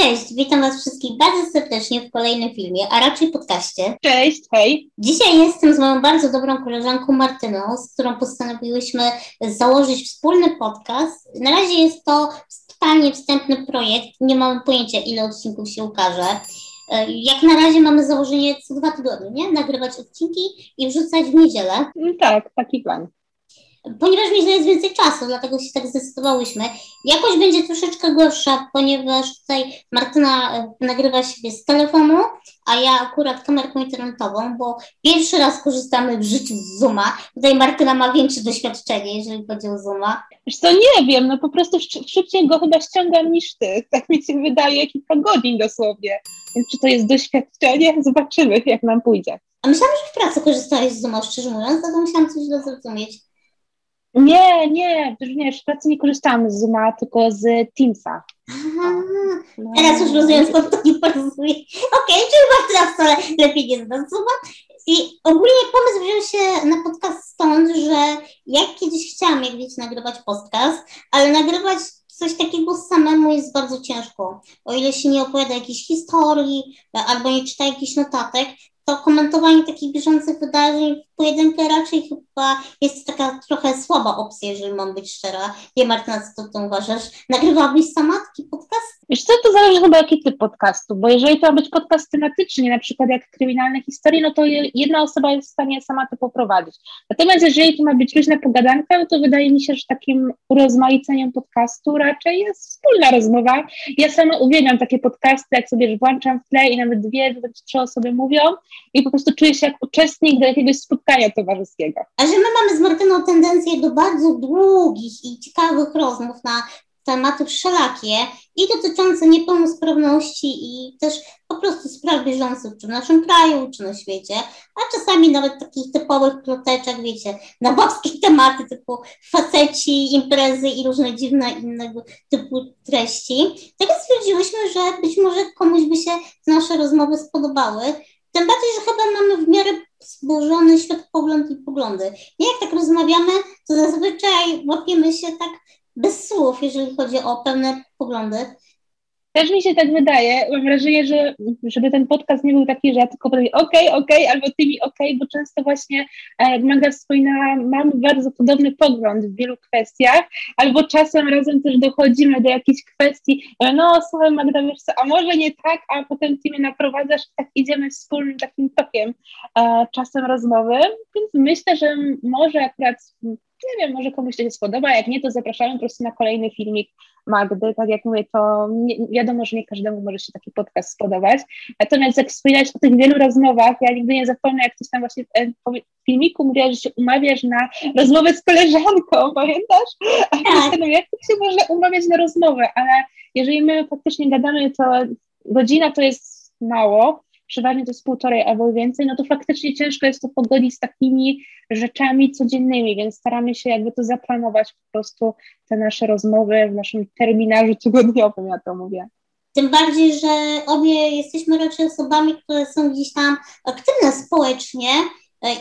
Cześć, witam Was wszystkich bardzo serdecznie w kolejnym filmie, a raczej podcaście. Cześć, hej. Dzisiaj jestem z moją bardzo dobrą koleżanką Martyną, z którą postanowiłyśmy założyć wspólny podcast. Na razie jest to totalnie wstępny projekt, nie mamy pojęcia ile odcinków się ukaże. Jak na razie mamy założenie co dwa tygodnie, nie? Nagrywać odcinki i wrzucać w niedzielę. Tak, taki plan ponieważ jest więcej czasu, dlatego się tak zdecydowałyśmy. Jakość będzie troszeczkę gorsza, ponieważ tutaj Martyna e, nagrywa siebie z telefonu, a ja akurat kamerką internetową, bo pierwszy raz korzystamy w życiu z Zooma. Tutaj Martyna ma większe doświadczenie, jeżeli chodzi o Zooma. Wiesz co, nie wiem, no po prostu szybciej go chyba ściągam niż ty. Tak mi się wydaje, kilka godzin dosłownie. Więc czy to jest doświadczenie? Zobaczymy, jak nam pójdzie. A myślałam, że w pracy korzystałeś z Zooma, szczerze mówiąc, dlatego musiałam coś źle zrozumieć. Nie, nie, nie, w pracy nie korzystamy z Zooma, tylko z Teamsa. Aha, no. teraz już rozumiem, skąd to nie porozumie. Okej, okay, czyli Marta wcale lepiej nie zna Zooma. I ogólnie pomysł wziął się na podcast stąd, że jak kiedyś chciałam, jak wiecie, nagrywać podcast, ale nagrywać coś takiego samemu jest bardzo ciężko. O ile się nie opowiada jakiejś historii albo nie czyta jakichś notatek, to komentowanie takich bieżących wydarzeń w pojedynkę raczej chyba jest taka trochę słaba opcja, jeżeli mam być szczera. Nie Martyna, co ty uważasz? Nagrywałabyś sama taki podcast? Wiesz co, to zależy chyba jaki typ podcastu, bo jeżeli to ma być podcast tematyczny, na przykład jak kryminalne historie, no to jedna osoba jest w stanie sama to poprowadzić. Natomiast jeżeli to ma być luźna pogadanka, no to wydaje mi się, że takim urozmaiceniem podcastu raczej jest wspólna rozmowa. Ja sama uwielbiam takie podcasty, jak sobie włączam w tle i nawet dwie, nawet trzy osoby mówią i po prostu czuję się jak uczestnik do jakiegoś spotkania towarzyskiego. A że my mamy z Martyną tendencję do bardzo długich i ciekawych rozmów na tematy wszelakie i dotyczące niepełnosprawności i też po prostu spraw bieżących, czy w naszym kraju, czy na świecie, a czasami nawet takich typowych ploteczek, wiecie, na boskie tematy typu faceci, imprezy i różne dziwne innego typu treści. Tak stwierdziłyśmy, że być może komuś by się nasze rozmowy spodobały, tym bardziej, że chyba mamy w miarę zburzony światopogląd i poglądy. Nie jak tak rozmawiamy, to zazwyczaj łapiemy się tak bez słów, jeżeli chodzi o pewne poglądy. Też mi się tak wydaje, mam wrażenie, że żeby ten podcast nie był taki, że ja tylko powiem ok, ok, albo ty mi ok, bo często właśnie e, Magda wspomina, mamy bardzo podobny pogląd w wielu kwestiach, albo czasem razem też dochodzimy do jakichś kwestii, e, no słuchaj Magda, wiesz co, a może nie tak, a potem ty mnie naprowadzasz tak idziemy wspólnym takim tokiem e, czasem rozmowy, więc myślę, że może akurat nie wiem, może komuś to się spodoba, jak nie, to zapraszamy po prostu na kolejny filmik Magdy. Tak jak mówię, to nie, wiadomo, że nie każdemu może się taki podcast spodobać. Natomiast jak wspominałeś o tych wielu rozmowach, ja nigdy nie zapomnę, jak ktoś tam właśnie w filmiku mówiła, że się umawiasz na rozmowę z koleżanką, pamiętasz? A ja tak. jak to się można umawiać na rozmowę, ale jeżeli my faktycznie gadamy, to godzina to jest mało, przeważnie to jest półtorej albo więcej, no to faktycznie ciężko jest to pogodzić z takimi rzeczami codziennymi, więc staramy się jakby to zaplanować po prostu te nasze rozmowy w naszym terminarzu tygodniowym, ja to mówię. Tym bardziej, że obie jesteśmy raczej osobami, które są gdzieś tam aktywne społecznie,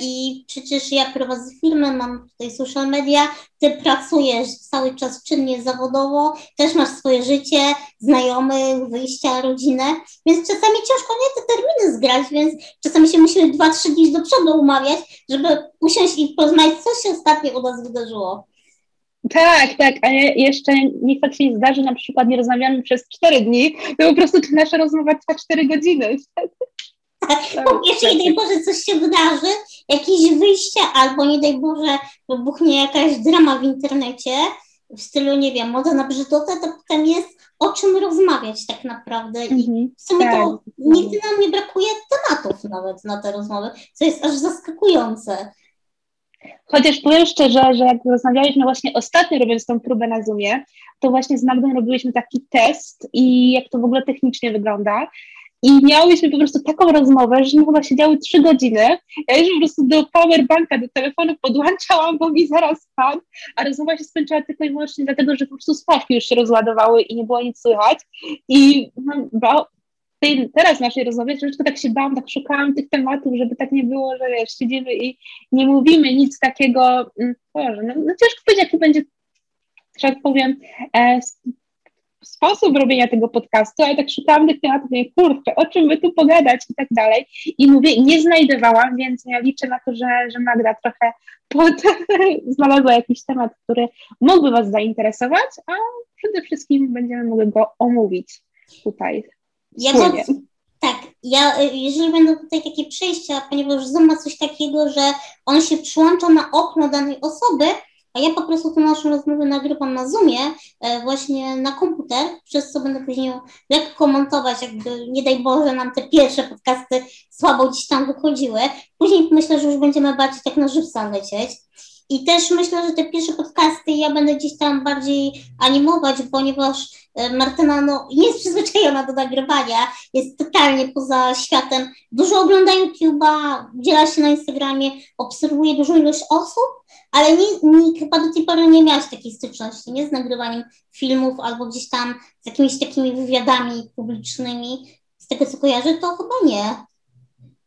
I przecież ja prowadzę firmę, mam tutaj social media, ty pracujesz cały czas czynnie zawodowo, też masz swoje życie, znajomych, wyjścia, rodzinę, więc czasami ciężko nie te terminy zgrać, więc czasami się musimy dwa, trzy dni do przodu umawiać, żeby usiąść i porozmawiać, co się ostatnio u nas wydarzyło. Tak, tak, a jeszcze niech tak się zdarzy, na przykład nie rozmawiamy przez cztery dni, to po prostu nasza rozmowa trwa cztery godziny. Tak, po pierwsze, nie daj Boże, coś się wydarzy, jakieś wyjście, albo nie daj Boże, wybuchnie jakaś drama w internecie, w stylu, nie wiem, moda na brzydotę, to potem jest o czym rozmawiać tak naprawdę. I mhm, w sumie tak. to nigdy nam nie brakuje tematów nawet na te rozmowy, co jest aż zaskakujące. Chociaż powiem szczerze, że jak rozmawialiśmy właśnie ostatnio robiąc tą próbę na Zoomie, to właśnie z Magdą robiliśmy taki test i jak to w ogóle technicznie wygląda. I miałyśmy po prostu taką rozmowę, że chyba siedziały trzy godziny. Ja już po prostu do powerbanka, do telefonu podłączałam, bo mi zaraz spadł, a rozmowa się skończyła tylko i wyłącznie dlatego, że po prostu słuchawki już się rozładowały i nie było nic słychać. I no, tej, teraz naszej rozmowie troszeczkę tak się bałam, tak szukałam tych tematów, żeby tak nie było, że wiesz, siedzimy i nie mówimy nic takiego, mm, Boże, no, no ciężko powiedzieć, jaki będzie, że tak powiem, e, sposób robienia tego podcastu, ale tak szukałam tych tematów, mówię, kurczę, o czym by tu pogadać i tak dalej. I mówię, nie znajdowałam, więc ja liczę na to, że, że Magda trochę pod, znalazła jakiś temat, który mógłby Was zainteresować, a przede wszystkim będziemy mogli go omówić tutaj. Ja tak, ja, jeżeli będą tutaj takie przejścia, ponieważ Zoom ma coś takiego, że on się przyłącza na okno danej osoby, a ja po prostu tę naszą rozmowę nagrywam na Zoomie, e, właśnie na komputer, przez co będę później lekko montować, jakby nie daj Boże nam te pierwsze podcasty słabo gdzieś tam wychodziły. Później myślę, że już będziemy bardziej tak na żywca lecieć. I też myślę, że te pierwsze podcasty ja będę gdzieś tam bardziej animować, ponieważ e, Martyna no, nie jest przyzwyczajona do nagrywania, jest totalnie poza światem. Dużo ogląda YouTube'a, dziela się na Instagramie, obserwuje dużą ilość osób, ale nie, nie, chyba do tej pory nie miałaś takiej styczności, nie? Z nagrywaniem filmów albo gdzieś tam z jakimiś takimi wywiadami publicznymi. Z tego co kojarzę, to chyba nie.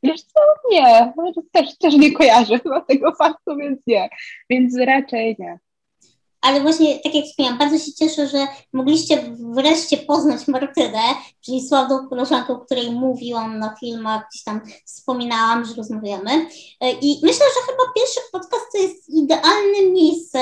Wiesz co? Nie, też, też nie kojarzę chyba tego faktu, więc nie. Więc raczej nie. Ale właśnie, tak jak wspomniałam, bardzo się cieszę, że mogliście wreszcie poznać Martynę, czyli sławną koleżankę, o której mówiłam na filmach, gdzieś tam wspominałam, że rozmawiamy. I myślę, że chyba pierwszy podcast to jest idealne miejsce,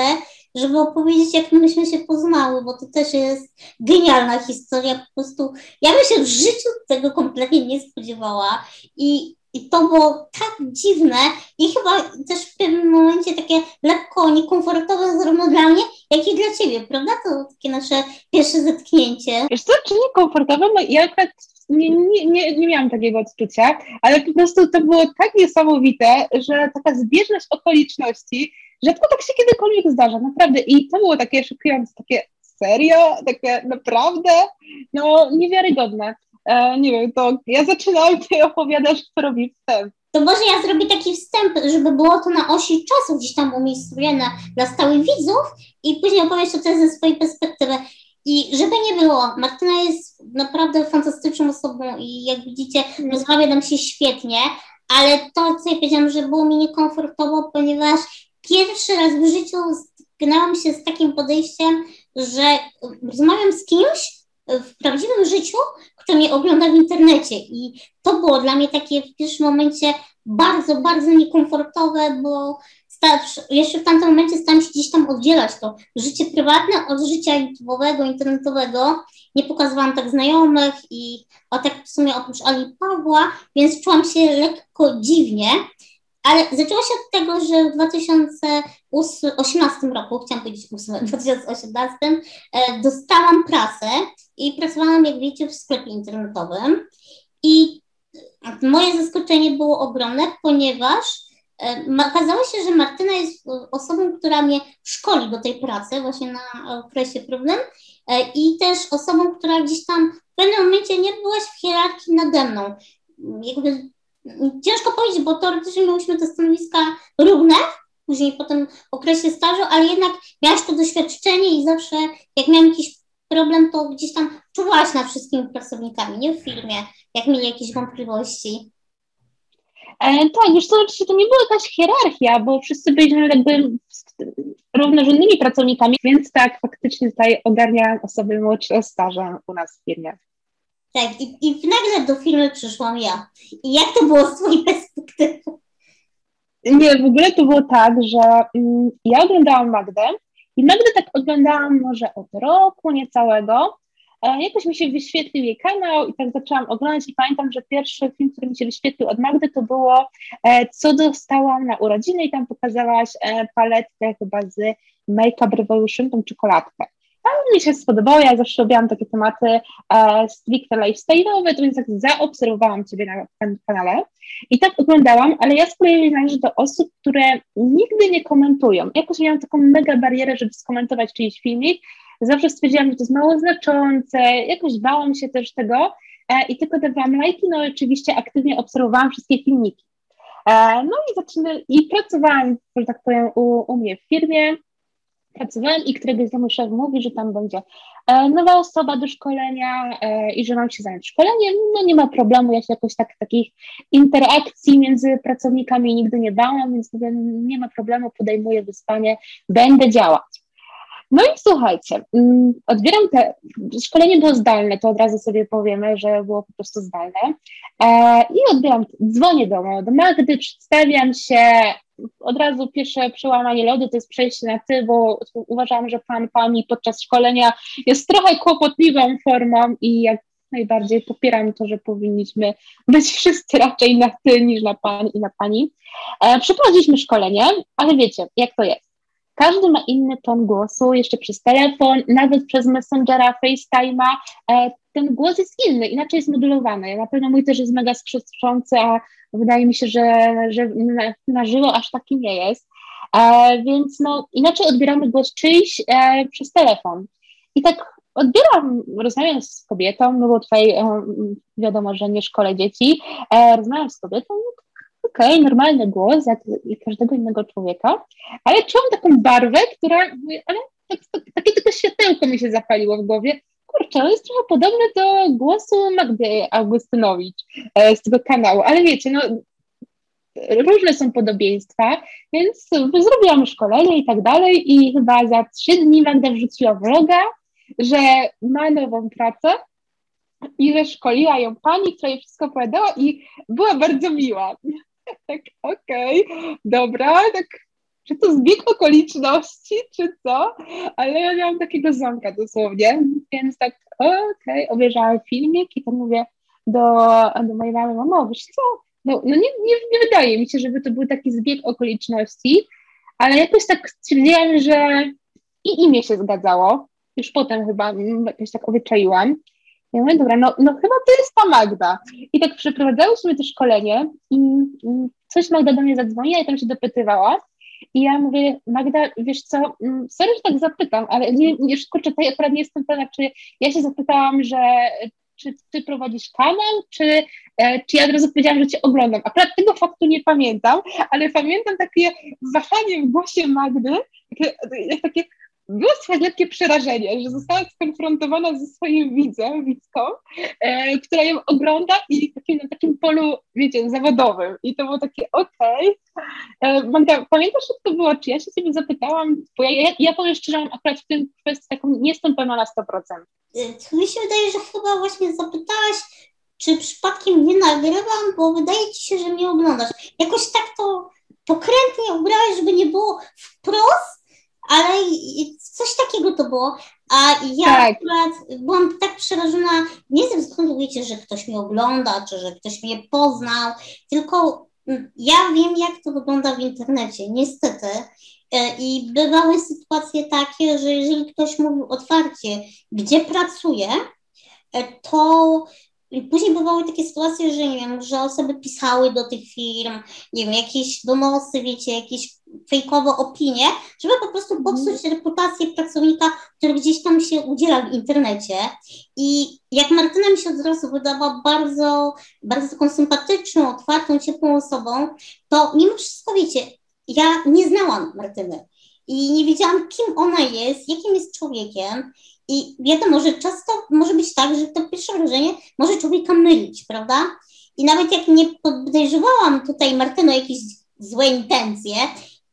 żeby opowiedzieć, jak myśmy się poznały, bo to też jest genialna historia. Po prostu ja bym się w życiu tego kompletnie nie spodziewała. I i to było tak dziwne i chyba też w pewnym momencie takie lekko niekomfortowe zarówno dla mnie, jak i dla ciebie, prawda? To takie nasze pierwsze zetknięcie. Wiesz co, czy niekomfortowe? No ja akurat nie, nie, nie, nie miałam takiego odczucia, ale po prostu to było tak niesamowite, że taka zbieżność okoliczności, rzadko tak się kiedykolwiek zdarza, naprawdę. I to było takie szokujące, takie serio? Takie naprawdę? No niewiarygodne. E, nie wiem, to ja zaczynam, ty opowiadasz, kto robi wstęp. To może ja zrobię taki wstęp, żeby było to na osi czasu gdzieś tam umiejscowione dla stałych widzów i później opowieść o tym ze swojej perspektywy. I żeby nie było, Martyna jest naprawdę fantastyczną osobą i jak widzicie, rozmawia nam się świetnie, ale to, co ja powiedziałam, że było mi niekomfortowo, ponieważ pierwszy raz w życiu zgnałam się z takim podejściem, że rozmawiam z kimś, kto mnie ogląda w internecie. I to było dla mnie takie w pierwszym momencie bardzo, bardzo niekomfortowe, bo jeszcze w tamtym momencie starałam się gdzieś tam oddzielać to życie prywatne od życia YouTube'owego, internetowego. Nie pokazywałam tak znajomych i o tak w sumie oprócz Ali Pawła, więc czułam się lekko dziwnie. Ale zaczęło się od tego, że w 2018 roku, chciałam powiedzieć 2018, e, dostałam pracę i pracowałam, jak wiecie, w sklepie internetowym. I moje zaskoczenie było ogromne, ponieważ e, okazało się, że Martyna jest osobą, która mnie szkoli do tej pracy właśnie na okresie problem e, i też osobą, która gdzieś tam w pewnym momencie nie byłaś w hierarchii nade mną. Jakby ciężko powiedzieć, bo teoretycznie mieliśmy te stanowiska równe, później po tym okresie stażu, ale jednak miałaś to doświadczenie i zawsze jak miałam jakiś problem, to gdzieś tam czuwałaś na wszystkimi pracownikami, nie w firmie, jak mieli jakieś wątpliwości. E, tak, już to oczywiście to nie była jakaś hierarchia, bo wszyscy byliśmy jakby równorzędnymi pracownikami, więc tak, faktycznie tutaj ogarniałam osoby młodsze stażem u nas w firmie. Tak, i, i nagle do filmu przyszłam ja. I jak to było z twojej perspektywy? Nie, w ogóle to było tak, że mm, ja oglądałam Magdę i Magdę tak oglądałam może od roku niecałego. E, jakoś mi się wyświetlił jej kanał i tak zaczęłam oglądać i pamiętam, że pierwszy film, który mi się wyświetlił od Magdy to było e, Co dostałam na urodziny i tam pokazałaś e, paletkę chyba z Make-up Revolution, tą czekoladkę. Ale mi się spodobało, ja zawsze robiłam takie tematy e, stricte lifestyle'owe, to więc tak zaobserwowałam Ciebie na tym kanale i tak oglądałam, ale ja z kolei należę do osób, które nigdy nie komentują. Jakoś miałam taką mega barierę, żeby skomentować czyjś filmik, zawsze stwierdziłam, że to jest mało znaczące, jakoś bałam się też tego e, i tylko dawałam lajki, no oczywiście aktywnie obserwowałam wszystkie filmiki. E, no i zaczynę, i pracowałam, że tak powiem, u, u mnie w firmie, pracowałem i któregoś dnia mój szef mówi, że tam będzie e, nowa osoba do szkolenia e, i że mam się zająć szkoleniem, no nie ma problemu, ja się jakoś tak takich interakcji między pracownikami nigdy nie bałam, więc mówię, nie ma problemu, podejmuję wyspanie, będę działać. No i słuchajcie, mm, odbieram te, szkolenie było zdalne, to od razu sobie powiemy, że było po prostu zdalne. E, I odbieram, dzwonię do, do Magdy, przedstawiam się, od razu pierwsze przełamanie lodu to jest przejście na ty, bo uważam, że pan, pani podczas szkolenia jest trochę kłopotliwą formą i jak najbardziej popieram to, że powinniśmy być wszyscy raczej na ty niż na pan i na pani. E, przeprowadziliśmy szkolenie, ale wiecie, jak to jest. Każdy ma inny ton głosu, jeszcze przez telefon, nawet przez Messengera, FaceTime'a. E, ten głos jest inny, inaczej jest modulowany. Na pewno mój też jest mega skrzyczący, a wydaje mi się, że, że na, na żywo aż taki nie jest. E, więc no, inaczej odbieramy głos czyjś e, przez telefon. I tak odbieram, rozmawiam z kobietą, no bo tutaj e, wiadomo, że nie szkole dzieci, e, rozmawiam z kobietą, no okej, okay, normalny głos, jak i każdego innego człowieka, ale czułam taką barwę, która, ale tak, tak, takie tylko światełko mi się zapaliło w głowie, kurczę, on jest trochę podobny do głosu Magdy Augustynowicz e, z tego kanału, ale wiecie, no różne są podobieństwa, więc zrobiłam szkolenie i tak dalej i chyba za trzy dni Magda wrzuciła vloga, że ma nową pracę i że szkoliła ją pani, która jej wszystko opowiadała i była bardzo miła. tak, okej, okay, dobra, tak, czy to zbieg okoliczności, czy co? Ale ja miałam takiego zamka dosłownie, więc tak, okej, okay, obejrzałam filmik i to mówię do, do mojej mamy, mamo, wiesz co, no, no nie, nie, nie wydaje mi się, żeby to był taki zbieg okoliczności, ale jakoś tak stwierdziłam, że i imię się zgadzało, już potem chyba jakoś tak obyczaiłam, ja mówię, dobra, no, no chyba to jest ta Magda. I tak przeprowadzałyśmy to szkolenie i coś Magda do mnie zadzwoniła i tam się dopytywała. I ja mówię, Magda, wiesz co, mm, sorry, że tak zapytam, ale nie, nie kurczę, tutaj akurat nie jestem pewna, czy ja się zapytałam, że czy ty prowadzisz kanał, czy, e, czy ja od razu powiedziałam, że cię oglądam. Akurat tego faktu nie pamiętam, ale pamiętam takie wahanie w głosie Magdy, takie, takie było słychać lekkie przerażenie, że została skonfrontowana ze swoim widzem, widzką, e, która ją ogląda i na takim polu, wiecie, zawodowym. I to było takie okej. Okay. E, Magda, pamiętasz, jak to było? Czy ja się ciebie zapytałam? Bo ja, ja, ja powiem szczerze, mam akurat w tym kwestii taką, nie jestem pewna na 100%. E, mi się wydaje, że chyba właśnie zapytałaś, czy przypadkiem nie nagrywam, bo wydaje ci się, że mnie oglądasz. Jakoś tak to pokrętnie ubrałaś, żeby nie było wprost, ale coś takiego to było. A ja tak. akurat byłam tak przerażona, nie ze względu, wiecie, że ktoś mnie ogląda, czy że ktoś mnie poznał, tylko mm, ja wiem, jak to wygląda w internecie, niestety. E, I bywały sytuacje takie, że jeżeli ktoś mówił otwarcie, gdzie pracuje, to później bywały takie sytuacje, że nie wiem, że osoby pisały do tych firm, nie wiem, jakieś donosy, wiecie, jakieś fejkowe opinie, żeby po prostu mhm. popsuć reputację pracownika, który gdzieś tam się udziela w internecie. I jak Martyna mi się od razu wydawała bardzo, bardzo taką sympatyczną, otwartą, ciepłą osobą, to mimo wszystko, wiecie, ja nie znałam Martyny i nie wiedziałam, kim ona jest, jakim jest człowiekiem i wiadomo, że często może być tak, że to pierwsze wrażenie może człowieka mylić, prawda? I nawet jak nie podejrzewałam tutaj Martyno jakieś złe intencje,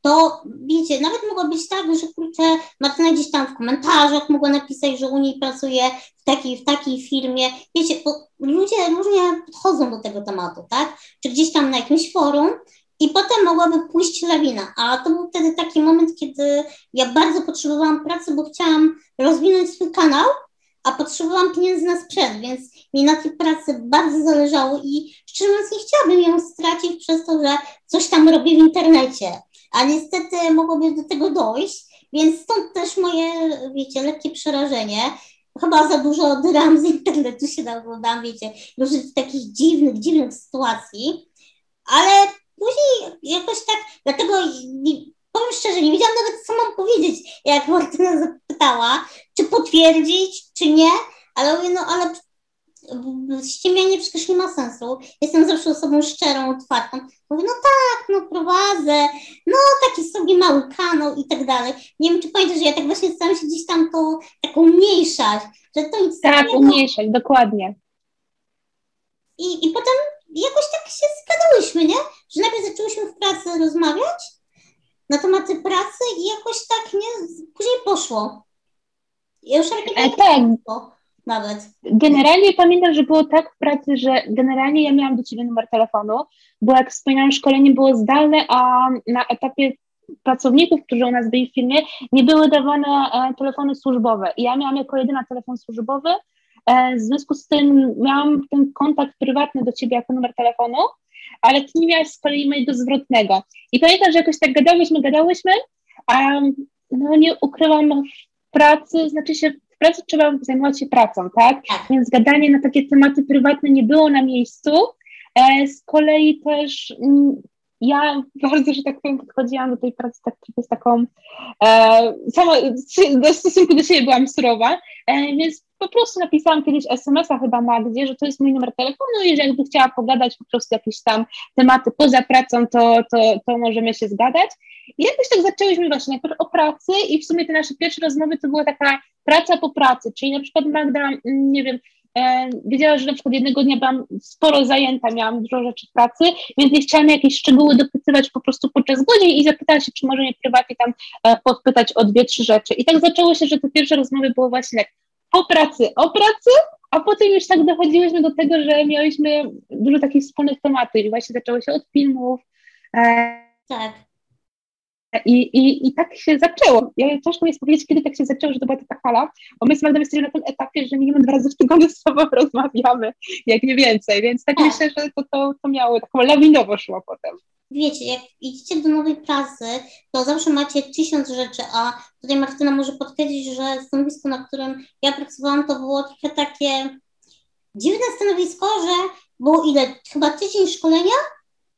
to wiecie, nawet mogło być tak, że kurczę, Martyna gdzieś tam w komentarzach mogła napisać, że u niej pracuje w takiej, w takiej firmie. Wiecie, ludzie różnie podchodzą do tego tematu, tak? Czy gdzieś tam na jakimś forum, i potem mogłaby pójść lawina. A to był wtedy taki moment, kiedy ja bardzo potrzebowałam pracy, bo chciałam rozwinąć swój kanał, a potrzebowałam pieniędzy na sprzęt, więc mi na tej pracy bardzo zależało i szczerze mówiąc nie chciałabym ją stracić przez to, że coś tam robię w internecie. A niestety mogłoby do tego dojść, więc stąd też moje, wiecie, lekkie przerażenie. Chyba za dużo dram z internetu się naoglądam, wiecie, różnych takich dziwnych, dziwnych sytuacji, ale później jakoś tak, dlatego powiem szczerze, nie wiedziałam nawet, co mam powiedzieć, jak Martyna zapytała, czy potwierdzić, czy nie, ale mówię, no ale ściemianie przecież nie ma sensu. Jestem zawsze osobą szczerą, otwartą. Mówię, no tak, no prowadzę, no taki sobie mały kanał i tak dalej. Nie wiem, czy pamiętasz, że ja tak właśnie staram się gdzieś tam to tak umniejszać, że to nic Tak, nie, umniejszać, dokładnie. I, I potem jakoś tak się zgadałyśmy, nie? Że najpierw zaczęłyśmy w pracy rozmawiać na tematy pracy i jakoś tak, nie? Później poszło. Ja już e, tak. Nawet. Generalnie pamiętam, że było tak w pracy, że generalnie ja miałam do ciebie numer telefonu, bo jak wspominałam, szkolenie było zdalne, a na etapie pracowników, którzy u nas byli w firmie, nie były dawane e, telefony służbowe. I ja miałam jako jedyna telefon służbowy, w związku z tym miałam ten kontakt prywatny do ciebie jako numer telefonu, ale ty nie miałaś z kolei mojego zwrotnego. I pamiętam, że jakoś tak gadałyśmy, gadałyśmy, a no nie ukrywam w pracy, znaczy się w pracy trzeba zajmować się pracą, tak? tak? Więc gadanie na takie tematy prywatne nie było na miejscu. E, z kolei też mm, ja bardzo, że tak powiem, podchodziłam do tej pracy tak trochę z taką, e, sama do stosunku do siebie byłam surowa, e, więc po prostu napisałam kiedyś SMS-a chyba Magdzie, że to jest mój numer telefonu i że jakby chciała pogadać po prostu jakieś tam tematy poza pracą, to, to, to możemy się zgadać. I jakoś tak zaczęłyśmy właśnie o pracy i w sumie te nasze pierwsze rozmowy to była taka praca po pracy, czyli na przykład Magda, mm, nie wiem, e, wiedziała, że na przykład jednego dnia byłam sporo zajęta, miałam dużo rzeczy w pracy, więc nie chciałam jakieś szczegóły dopytywać po prostu podczas godzin i zapytała się, czy może mnie prywatnie tam e, podpytać o dwie, trzy rzeczy. I tak zaczęło się, że te pierwsze rozmowy były właśnie tak o pracy, o pracy, a potem już tak dochodziłyśmy do tego, że miałyśmy dużo takich wspólnych tematów i właśnie zaczęło się od filmów. E, tak. I, i, I tak się zaczęło. Ja ciężko mi jest powiedzieć, kiedy tak się zaczęło, że to była taka fala, bo my z Magdą jesteśmy na tym etapie, że minimum dwa razy w tygodniu z sobą rozmawiamy, jak nie więcej, więc tak, tak. myślę, że to, to, to miało, taką lawinowo szło potem. Wiecie, jak idziecie do nowej pracy, to zawsze macie tysiąc rzeczy, a tutaj Martyna może podkreślić, że stanowisko, na którym ja pracowałam, to było trochę takie dziwne stanowisko, że było ile? Chyba tydzień szkolenia,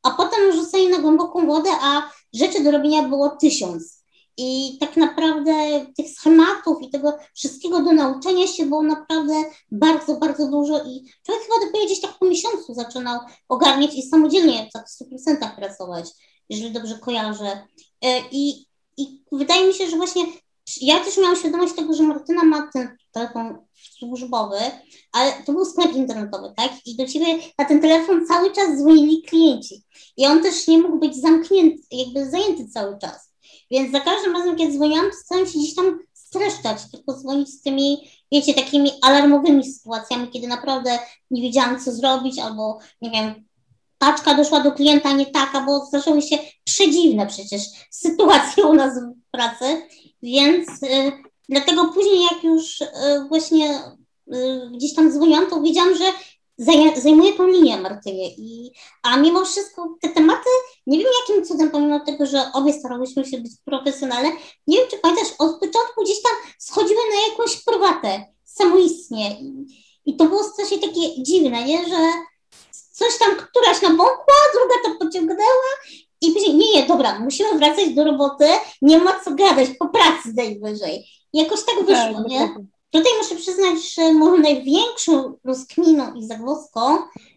a potem rzucenie na głęboką wodę, a rzeczy do robienia było tysiąc. I tak naprawdę tych schematów i tego wszystkiego do nauczenia się było naprawdę bardzo, bardzo dużo i człowiek chyba dopiero gdzieś tak po miesiącu zaczynał ogarniać i samodzielnie tak w 100% pracować, jeżeli dobrze kojarzę. E, I, I wydaje mi się, że właśnie ja też miałam świadomość tego, że Martyna ma ten telefon służbowy, ale to był sklep internetowy, tak? I do ciebie na ten telefon cały czas dzwonili klienci. I on też nie mógł być zamknięty, jakby zajęty cały czas. Więc za każdym razem, kiedy dzwoniłam, starałam się gdzieś tam streszczać, tylko dzwonić z tymi, wiecie, takimi alarmowymi sytuacjami, kiedy naprawdę nie wiedziałam, co zrobić, albo nie wiem, paczka doszła do klienta nie taka, bo zdarzyły się przedziwne przecież sytuacje u nas w pracy, więc y, dlatego później jak już y, właśnie y, gdzieś tam dzwoniłam, to wiedziałam, że zajmuje tą linię Martynie. I, a mimo wszystko te tematy, nie wiem jakim cudem, pomimo tego, że obie starałyśmy się być profesjonalne, nie wiem czy pamiętasz, od początku gdzieś tam schodziły na jakąś prywatę, samoistnie. I, i to było strasznie takie dziwne, nie? że coś tam któraś nabąkła, druga to pociągnęła i później, nie, nie, dobra, musimy wracać do roboty, nie ma co gadać, po pracy najwyżej. I jakoś tak wyszło, tak, nie? Tutaj muszę przyznać, że może największą rozkminą i zagwozdką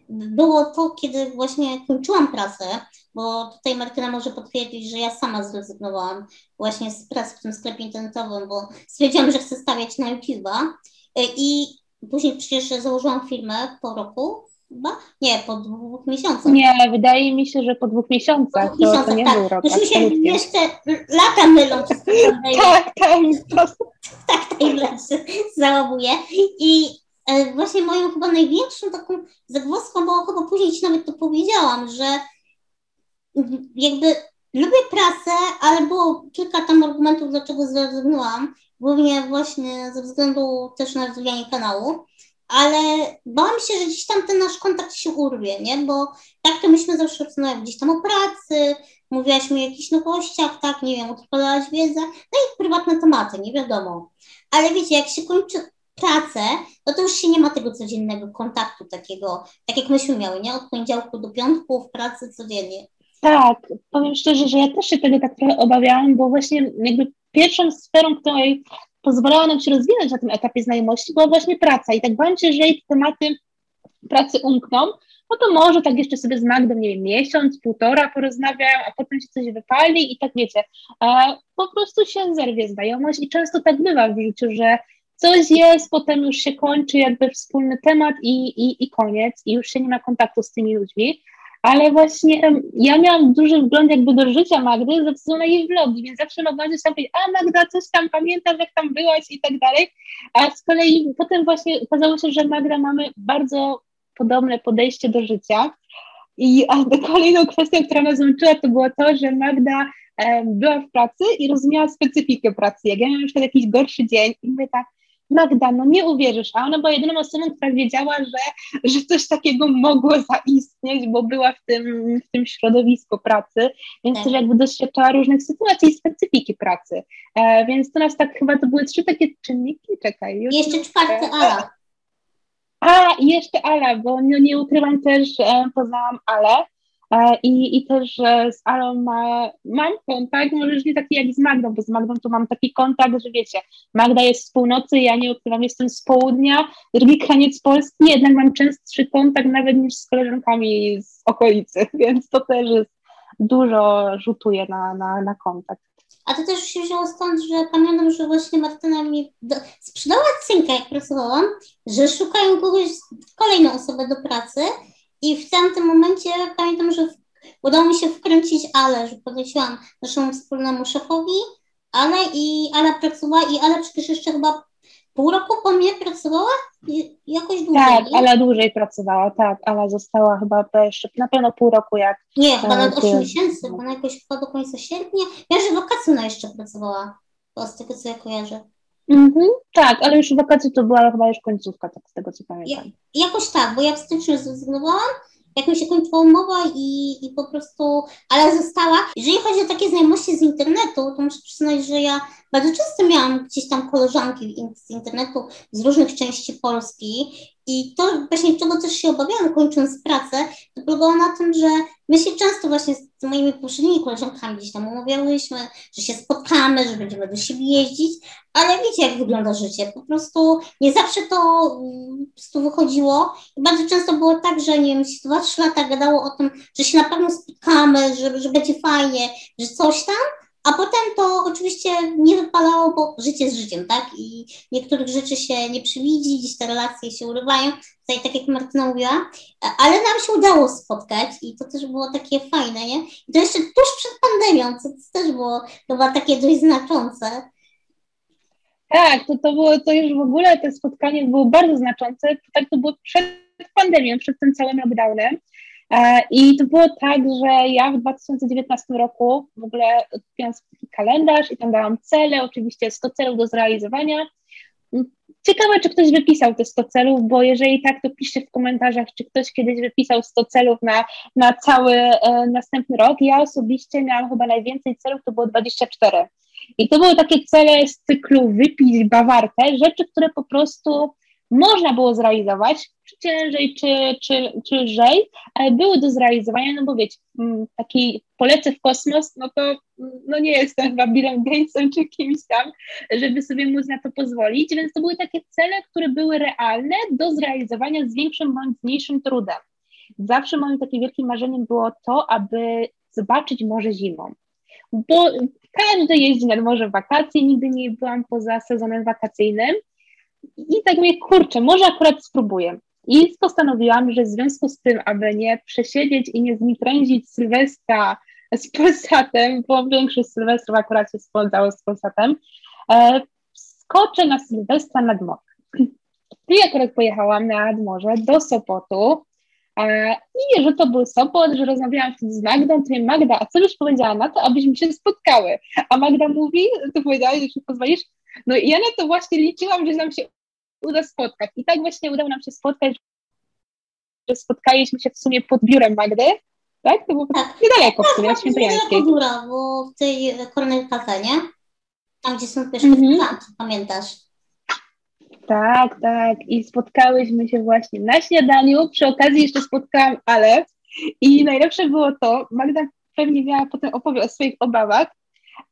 było to, kiedy właśnie kończyłam pracę, bo tutaj Martyna może potwierdzić, że ja sama zrezygnowałam właśnie z pracy w tym sklepie internetowym, bo stwierdziłam, że chcę stawiać na YouTube'a. I później przecież założyłam firmę po roku chyba? Nie, po dwóch miesiącach. Nie, wydaje mi się, że po dwóch miesiącach. Po dwóch miesiącach, to, to nie tak. był rok. Mi się jeszcze lata mylą. tak, tak. tak, tajemnicy załabuję. I e, właśnie moją chyba największą taką zagwozdką, bo chyba później ci nawet to powiedziałam, że jakby lubię pracę, ale było kilka tam argumentów, dlaczego zrezygnowałam. Głównie właśnie ze względu też na rozwijanie kanału ale bałam się, że gdzieś tam ten nasz kontakt się urwie, nie? Bo tak to myśmy zawsze rozmawiali gdzieś tam o pracy, mówiłaś mi o jakichś nowościach, tak, nie wiem, odpalałaś wiedzę, no i prywatne tematy, nie wiadomo. Ale wiecie, jak się kończy pracę, no to już się nie ma tego codziennego kontaktu takiego, tak jak myśmy miały, nie? Od poniedziałku do piątku w pracy codziennie. Tak, powiem szczerze, że ja też się tego tak trochę obawiałam, bo właśnie jakby pierwszą sferą, której pozwalała nam się rozwinąć na tym etapie znajomości, była właśnie praca. I tak bałam się, że jej tematy pracy umkną, no to może tak jeszcze sobie z Magdą, nie wiem, miesiąc, półtora porozmawiają, a potem się coś wypali i tak wiecie, e, po prostu się zerwie znajomość i często tak bywa w życiu, że coś jest, potem już się kończy jakby wspólny temat i, i, i koniec i już się nie ma kontaktu z tymi ludźmi. Ale właśnie ja miałam duży wgląd jakby do życia Magdy ze względu na jej vlogi, więc zawsze mogłam coś tam powiedzieć, a Magda, coś tam pamiętasz, jak tam byłaś i tak dalej, a z kolei potem właśnie okazało się, że Magda mamy bardzo podobne podejście do życia i a kolejną kwestią, która nas łączyła, to było to, że Magda e, była w pracy i rozumiała specyfikę pracy. Jak ja miałam już jakiś gorszy dzień i mówię tak, Magda, no nie uwierzysz, a ona była jedyną osobą, która wiedziała, że, że coś takiego mogło zaistnieć, bo była w tym, w tym środowisku pracy, więc tak. też jakby doświadczała różnych sytuacji i specyfiki pracy. E, więc to nas tak chyba to były trzy takie czynniki, czekaj. Już Jeszcze czwarty Ala. A, i jeszcze Ala, bo nie, nie ukrywam też, e, poznałam Ale, E, I, I też z Alą ma, mam kontakt, może już nie taki jak z Magdą, bo z Magdą to mam taki kontakt, że wiecie, Magda jest z północy, ja nie ukrywam, jestem z południa, drugi kraniec Polski, jednak mam częstszy kontakt nawet niż z koleżankami z okolicy, więc to też jest, dużo rzutuje na, na, na kontakt. A to też się wzięło stąd, że pamiętam, że właśnie Martyna mi do, sprzedała cynkę, jak pracowałam, że szukają kogoś, kolejną osobę do pracy i w tamtym momencie pamiętam, że udało mi się wkręcić Ale, że poleciłam naszemu wspólnemu szefowi, Ale i Ala pracowała i Ale przecież jeszcze chyba pół roku po mnie pracowała? Jakoś dłużej. Tak, nie? Ala dłużej pracowała, tak. Ala została chyba jeszcze na pewno pół roku jak. Nie, chyba nawet 8 miesięcy, bo ona jakoś chyba do końca sierpnia. Ja, że wakacje ona jeszcze pracowała, bo z tego co ja kojarzę. Mhm, tak, ale już wakacje to była chyba już końcówka, tak z tego co pamiętam. Ja, jakoś tak, bo ja w styczniu zrezygnowałam, jak mi się kończyła umowa i, i po prostu, ale została. Jeżeli chodzi o takie znajomości z internetu, to muszę przyznać, że ja bardzo często miałam gdzieś tam koleżanki z internetu z różnych części Polski i to właśnie czego też się obawiałam kończąc pracę, to polegało na tym, że my się często właśnie moimi poprzednimi koleżankami gdzieś tam umawiałyśmy, że się spotkamy, że będziemy do siebie jeździć, ale wiecie jak wygląda życie, po prostu nie zawsze to mm, po wychodziło. I bardzo często było tak, że nie wiem, dwa, trzy lata gadało o tym, że się na pewno spotkamy, że, że będzie fajnie, że coś tam, a potem to oczywiście nie wypalało, bo życie z życiem, tak? I niektórych rzeczy się nie przywidzi, gdzieś te relacje się urywają, tutaj tak jak Martyna mówiła, ale nam się udało spotkać i to też było takie fajne, nie? I to jeszcze tuż przed pandemią, co też było chyba takie dość znaczące. Tak, to, to było to już w ogóle, to spotkanie było bardzo znaczące, tak to było przed pandemią, przed tym całym lockdownem. E, I to było tak, że ja w 2019 roku w ogóle odkupiłam kalendarz i tam dałam cele, oczywiście 100 celów do zrealizowania. Ciekawe, czy ktoś wypisał te 100 celów, bo jeżeli tak, to piszcie w komentarzach, czy ktoś kiedyś wypisał 100 celów na, na cały e, następny rok. Ja osobiście miałam chyba najwięcej celów, to było 24. I to były takie cele z cyklu wypić bawarkę, rzeczy, które po prostu można było zrealizować, czy ciężej, czy, czy, czy lżej, ale były do zrealizowania, no bo wiecie, mm, taki polecę w kosmos, no to no nie jestem chyba Billem Gatesem czy kimś tam, żeby sobie móc na to pozwolić, więc to były takie cele, które były realne do zrealizowania z większym bądź mniejszym trudem. Zawsze moim takim wielkim marzeniem było to, aby zobaczyć morze zimą, bo każdy jeździ nad morze w wakacje, nigdy nie byłam poza sezonem wakacyjnym, i tak mówię, kurczę, może akurat spróbuję. I postanowiłam, że w związku z tym, aby nie przesiedzieć i nie zmitrędzić Sylwestra z Polsatem, bo większość Sylwestrów akurat się spędzało z Polsatem, e, skoczę na Sylwestra nad morze. I akurat pojechałam nad morze do Sopotu, e, i że to był Sopot, że rozmawiałam z Magdą, to Magda, a co byś powiedziała na to, abyśmy się spotkały? A Magda mówi, ty powiedziałaś, że się pozwolisz, no i ja na to właśnie liczyłam, że nam się uda spotkać. I tak właśnie udało nam się spotkać, że spotkaliśmy się w sumie pod biurem Magdy, tak? To było tak. niedaleko w sumie, tak, Świętojańskiej. Tak, biura, bo w tej Cornell Cafe, nie? Tam, gdzie są pierwsze mm -hmm. pamiętasz? Tak, tak. I spotkałyśmy się właśnie na śniadaniu. Przy okazji jeszcze spotkałam Ale. I najlepsze było to, Magda pewnie miała potem opowie o swoich obawach,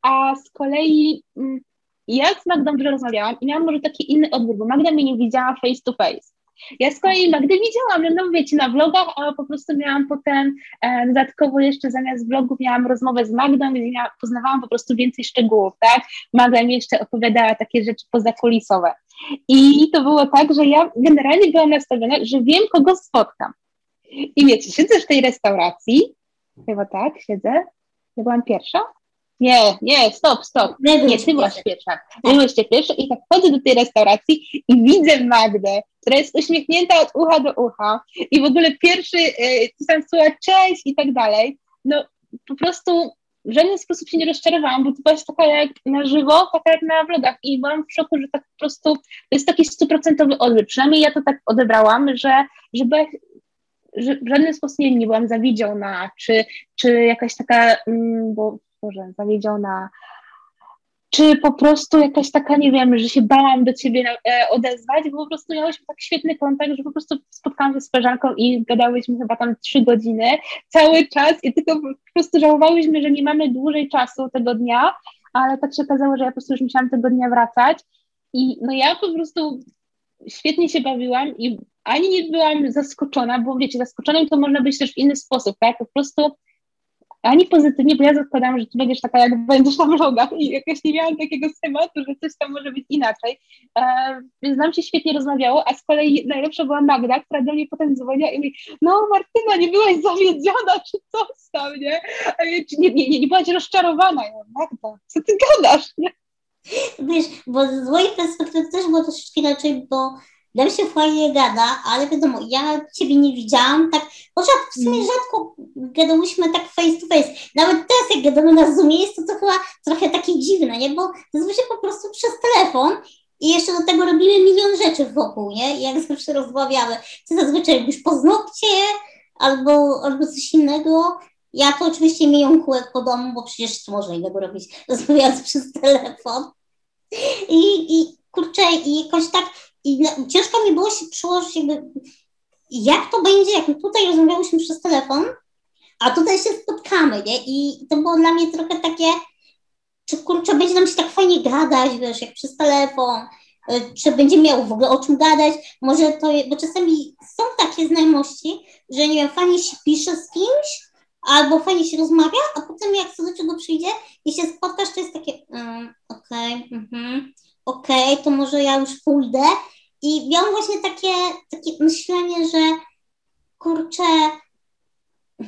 a z kolei ja z Magdą dużo rozmawiałam i miałam może taki inny odbiór, bo Magda mnie nie widziała face to face. Ja z kolei Magdę widziałam, no wiecie, na vlogach, a po prostu miałam potem e, dodatkowo jeszcze zamiast vlogów miałam rozmowę z Magdą, i ja poznawałam po prostu więcej szczegółów, tak? Magda mi jeszcze opowiadała takie rzeczy pozakulisowe. I to było tak, że ja generalnie byłam nastawiona, że wiem, kogo spotkam. I wiecie, siedzę w tej restauracji, chyba tak, siedzę, ja byłam pierwsza? Nie, nie, stop, stop. Nie, ty byłaś pierwsza. Ty byłaś pierwsza i tak chodzę do tej restauracji i widzę Magdę, która jest uśmiechnięta od ucha do ucha i w ogóle pierwszy, yy, tam słowa cześć i tak dalej. No po prostu w żaden sposób się nie rozczarowałam, bo to byłaś taka jak na żywo, taka jak na vlogach i byłam w szoku, że tak po prostu to jest taki stuprocentowy odbiór. Przynajmniej ja to tak odebrałam, że, że, była, że w żaden sposób nie, nie byłam zawiedziona, czy, czy jakaś taka, mm, bo Boże, zawiedziona, czy po prostu jakaś taka, nie wiem, że się bałam do ciebie e, odezwać, bo po prostu miałyśmy tak świetny kontakt, że po prostu spotkałam się z koleżanką i gadałyśmy chyba tam trzy godziny cały czas i tylko po prostu żałowałyśmy, że nie mamy dłużej czasu tego dnia, ale tak się okazało, że ja po prostu już musiałam tego dnia wracać i no ja po prostu świetnie się bawiłam i ani nie byłam zaskoczona, bo wiecie, zaskoczonym to można być też w inny sposób, tak? Po prostu ani pozytywnie, bo ja zakładałam, że ty będziesz taka, jak będziesz na vlogach i jakoś nie miałam takiego schematu, że coś tam może być inaczej. E, więc nam się świetnie rozmawiało, a z kolei najlepsza była Magda, która do mnie potem dzwoniła i mówi, no Martyna, nie byłaś zawiedziona, czy coś tam, nie? Nie, nie, nie, nie byłaś rozczarowana. Ja, Magda, co ty gadasz, nie? Wiesz, bo z mojej perspektywy też było troszeczkę inaczej, bo nam się fajnie gada, ale wiadomo, ja Ciebie nie widziałam, tak, bo w sumie mm. rzadko gadałyśmy tak face to face. Nawet teraz, jak gadamy na Zoomie, jest to, to chyba trochę takie dziwne, nie? Bo zazwyczaj po prostu przez telefon i jeszcze do tego robimy milion rzeczy wokół, nie? I jak zawsze rozmawiamy, to zazwyczaj robisz poznokcie albo, albo coś innego. Ja to oczywiście miję kółek po domu, bo przecież co można innego robić, rozmawiając przez telefon. I, i kurczę, i jakoś tak i ciężko mi było się przyłożyć, jakby, jak to będzie, jak tutaj rozmawiałyśmy przez telefon, a tutaj się spotkamy, nie? I to było dla mnie trochę takie, czy kurczę, będzie nam się tak fajnie gadać, wiesz, jak przez telefon, y, czy będzie miał w ogóle o czym gadać, może to, bo czasami są takie znajomości, że nie wiem, fajnie się pisze z kimś, albo fajnie się rozmawia, a potem jak co do czego przyjdzie i się spotkasz, to jest takie, mm, okej, okay, mm okej, okay, to może ja już pójdę i miałam właśnie takie, takie myślenie, że kurczę,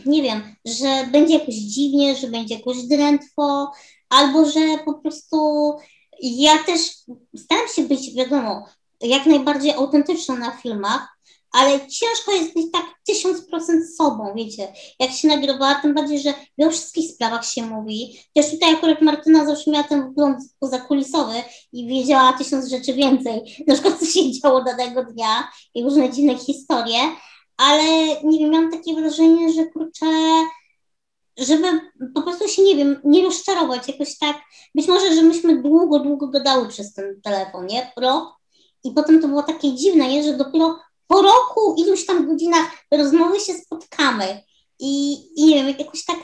nie wiem, że będzie jakoś dziwnie, że będzie jakoś drętwo, albo że po prostu ja też staram się być, wiadomo, jak najbardziej autentyczna na filmach, ale ciężko jest być tak tysiąc procent sobą, wiecie, jak się nagrywa, tym bardziej, że o wszystkich sprawach się mówi. Też tutaj akurat Martyna zawsze miała ten wgląd pozakulisowy i wiedziała tysiąc rzeczy więcej, na przykład co się działo danego dnia i różne dziwne historie, ale nie wiem, miałam takie wrażenie, że kurczę, żeby po prostu się, nie wiem, nie rozczarować jakoś tak, być może, że myśmy długo, długo gadały przez ten telefon, nie, rok, i potem to było takie dziwne, nie? że dopiero po roku, iluś tam godzinach rozmowy się spotkamy. I, I nie wiem, jakoś tak.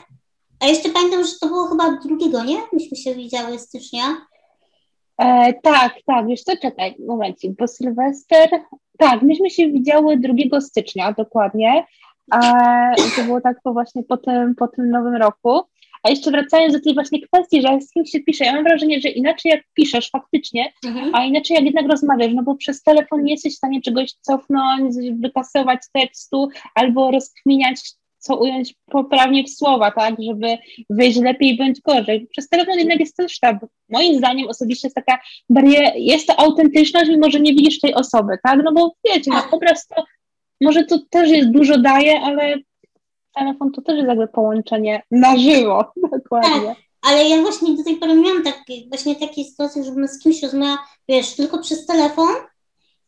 A jeszcze pamiętam, że to było chyba drugiego, nie? Myśmy się widziały stycznia. E, tak, tak, co, czekaj, momencik, bo Sylwester, tak, myśmy się widziały 2 stycznia dokładnie, e, to było tak po właśnie po tym, po tym nowym roku, a jeszcze wracając do tej właśnie kwestii, że z kimś się pisze, ja mam wrażenie, że inaczej jak piszesz faktycznie, mhm. a inaczej jak jednak rozmawiasz, no bo przez telefon nie jesteś w stanie czegoś cofnąć, wykasować tekstu albo rozkminiać co ująć poprawnie w słowa, tak, żeby wyjść lepiej bądź gorzej. Przez telefon jednak jest też tak, moim zdaniem osobiście jest taka bariera, jest to autentyczność, mimo że nie widzisz tej osoby, tak, no bo wiecie, no obraz to może to też jest dużo daje, ale telefon to też jest jakby połączenie na żywo, dokładnie. Tak, ale ja właśnie do tej pory miałam tak, właśnie takie sytuacje, żebym z kimś rozmawiała, wiesz, tylko przez telefon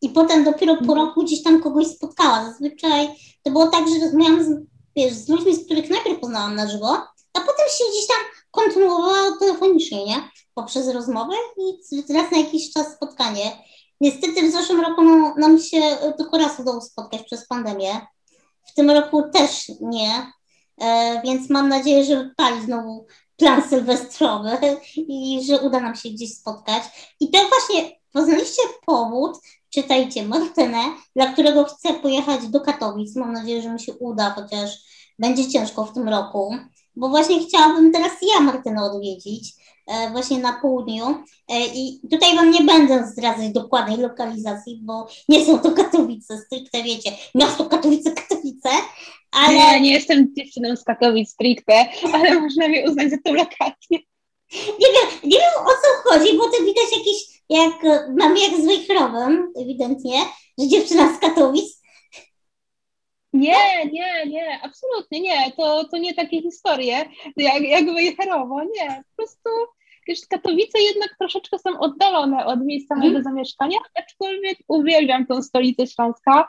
i potem dopiero po mhm. roku gdzieś tam kogoś spotkała. Zazwyczaj to było tak, że rozmawiałam z, wiesz, z ludźmi, z których najpierw poznałam na żywo, a potem się gdzieś tam kontynuowała telefonicznie, nie? Poprzez rozmowę i raz na jakiś czas spotkanie. Niestety w zeszłym roku no, nam się tylko raz udało spotkać przez pandemię. W tym roku też nie, e, więc mam nadzieję, że wypali znowu plan sylwestrowy i że uda nam się gdzieś spotkać. I to właśnie poznaliście powód, czytajcie Martynę, dla którego chcę pojechać do Katowic. Mam nadzieję, że mi się uda, chociaż będzie ciężko w tym roku. bo właśnie chciałabym teraz ja Martynę odwiedzić, właśnie na południu. E, I tutaj Wam nie będę zdradzać dokładnej lokalizacji, bo nie są to Katowice, stricte wiecie, miasto Katowice, Katowice, ale... Nie, nie jestem dziewczyną z Katowic stricte, ale można mnie uznać za tą lokację. Nie wiem, nie wiem o co chodzi, bo to widać jakieś, jak mamy jak z Wejherowem, ewidentnie, że dziewczyna z Katowic. Nie, nie, nie, absolutnie nie. To, to nie takie historie jak, jak Wejherowo, nie. Po prostu wiesz, Katowice jednak troszeczkę są oddalone od miejsca mojego hmm. zamieszkania, aczkolwiek uwielbiam tą stolicę Śląska,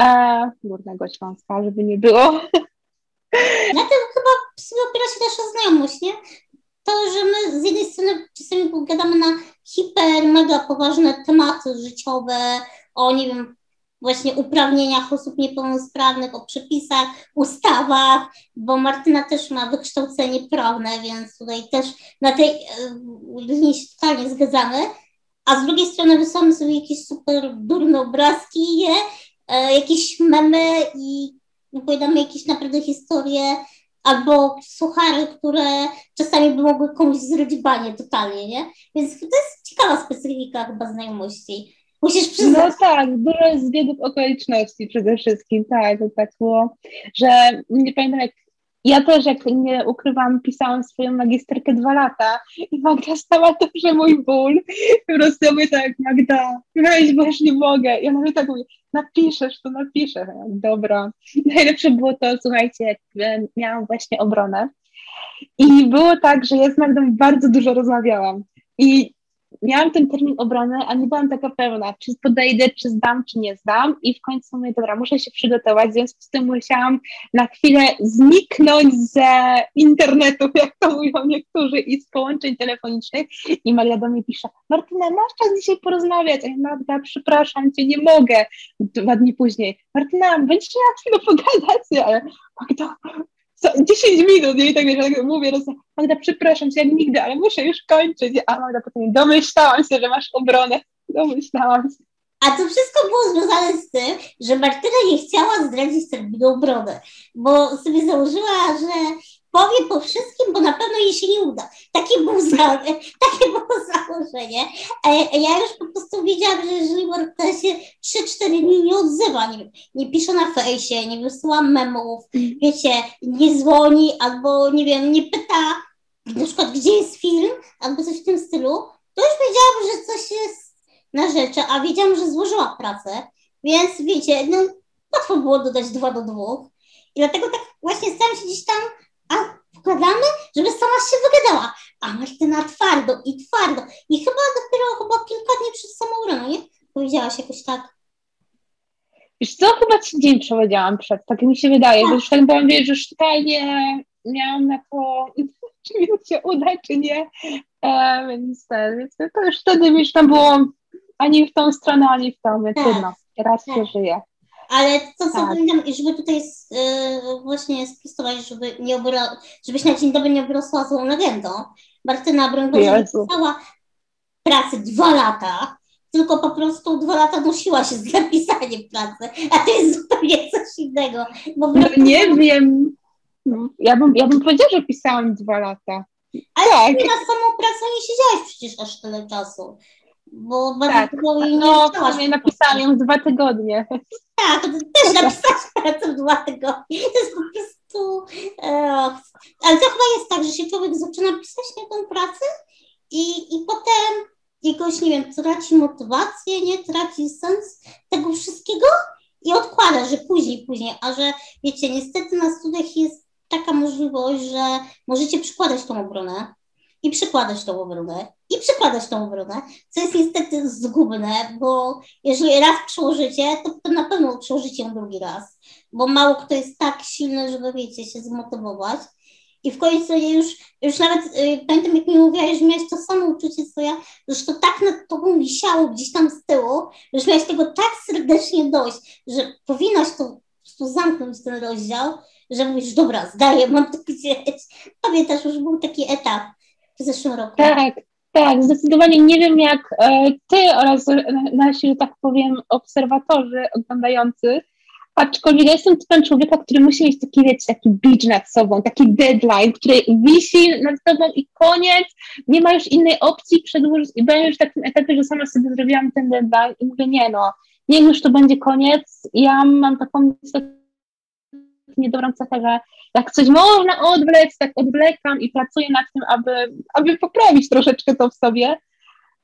e, Górnego Śląska, żeby nie było. Na tym chyba opiera się nasza znajomość, nie? to, że my z jednej strony czasami gadamy na hiper, mega poważne tematy życiowe, o nie wiem, właśnie uprawnieniach osób niepełnosprawnych, o przepisach, ustawach, bo Martyna też ma wykształcenie prawne, więc tutaj też na tej e, linii się totalnie zgadzamy. A z drugiej strony wysyłamy sobie jakieś super durne obrazki, je, e, jakieś memy i opowiadamy jakieś naprawdę historie albo suchary, które czasami by mogły komuś zrobić banie totalnie, nie? Więc to jest ciekawa specyfika chyba znajomości. Musisz przyznać. No tak, dużo zbiegów okoliczności przede wszystkim, tak, tak było, że nie pamiętam jak ja też, jak nie ukrywam, pisałam swoją magisterkę dwa lata i Magda stała to, że mój ból. Po prostu ja mówię tak, Magda, weź, bo już nie mogę. I ona mi tak mówi, napiszesz, to napiszę. Dobra. Najlepsze było to, słuchajcie, jak miałam właśnie obronę i było tak, że ja z Magdą bardzo dużo rozmawiałam. I miałam ten termin obrony, a nie byłam taka pewna, czy podejdę, czy zdam, czy nie zdam i w końcu mówię, dobra, muszę się przygotować, w związku z tym musiałam na chwilę zniknąć ze internetu, jak to mówią niektórzy, i z połączeń telefonicznych i Maria do mnie pisze, Martyna, masz czas dzisiaj porozmawiać? A ja, Magda, przepraszam cię, nie mogę. Dwa dni później, Martyna, będziesz miała chwilę pogadać, ale Magda, 10 minut, nie? I tak, wiesz, tak mówię, roz... Magda, przepraszam cię jak nigdy, ale muszę już kończyć. A Magda potem, domyślałam się, że masz obronę. Domyślałam się. A to wszystko było związane z tym, że Martyna nie chciała zdradzić terminu obronę, bo sobie założyła, że powie po wszystkim, bo na pewno jej się nie uda. Za, takie było założenie. E, ja już po prostu wiedziałam, że jeżeli Marta się 3-4 dni nie odzywa, nie, nie pisze na fejsie, nie wysyła memów, wiecie, nie dzwoni albo, nie wiem, nie pyta. Na przykład, gdzie jest film, albo coś w tym stylu, to już wiedziałam, że coś jest na rzeczy, a wiedziałam, że złożyła pracę, więc wiecie, no, łatwo było dodać dwa do dwóch. I dlatego tak właśnie stałam się gdzieś tam a wkładamy, żeby sama się wygadała. A Martyna twardo i twardo. I chyba dopiero chyba kilka dni przed samą rano, nie? Powiedziałaś jakoś tak. Wiesz co, chyba ci dzień przechodziłam przed, tak mi się wydaje, tak. bo już tak byłam, wiesz, już totalnie miałam na to, czy mi się uda, czy nie, e, więc, ten, więc to już wtedy już tam było ani w tą stronę, ani w tą, więc tak. trudno, raz tak. się żyje. Ale to, co tak. pamiętam, żeby tutaj yy, właśnie sprostować, żeby nie obro, żebyś na dzień dobry nie obrosła złą legendą. Martyna Brągowa pisała pracy dwa lata, tylko po prostu dwa lata nosiła się z napisaniem pracy, a to jest zupełnie coś innego. Bo no nie wiem, no, ja bym, ja bym powiedziała, że pisałam dwa lata. Ale tak. ty na samą pracę nie siedziałaś przecież aż tyle czasu bo bardzo tak. no, w napisałam ją dwa tygodnie. Tak, to też napisałaś pracę w dwa tygodnie. To jest po prostu... E, ale to chyba jest tak, że się człowiek zaczyna pisać na tę pracę i, i potem jakoś, nie wiem, traci motywację, nie traci sens tego wszystkiego i odkłada, że później, później, a że wiecie, niestety na studiach jest taka możliwość, że możecie przykładać tą obronę, i przykładać tą obronę, i przykładać tą obronę, co jest niestety zgubne, bo jeżeli raz przełożycie, to, na pewno przełożycie ją drugi raz, bo mało kto jest tak silny, żeby, wiecie, się zmotywować. I w końcu już, już nawet y, pamiętam, jak mi mówiłaś, że miałeś to samo uczucie co ja, że to tak nad tobą wisiało gdzieś tam z tyłu, że miałeś tego tak serdecznie dość, że powinnaś to prostu zamknąć ten rozdział, że mówisz, dobra, zdaję, mam to gdzieś. Pamiętasz, już był taki etap, w zeszłym roku. Tak, tak, zdecydowanie nie wiem jak e, ty oraz nasi, że tak powiem, obserwatorzy oglądający Aczkolwiek ja jestem typem człowieka, który musi mieć taki, wiecie, taki beach nad sobą, taki deadline, który wisi nad sobą i koniec, nie ma już innej opcji, przedłużyć i byłem już w takim etapie, że sama sobie zrobiłam ten deadline i mówię, nie no, niech już to będzie koniec, ja mam taką niedobrą cechę, że jak coś można odwlec, tak odwlekam i pracuję nad tym, aby, aby poprawić troszeczkę to w sobie.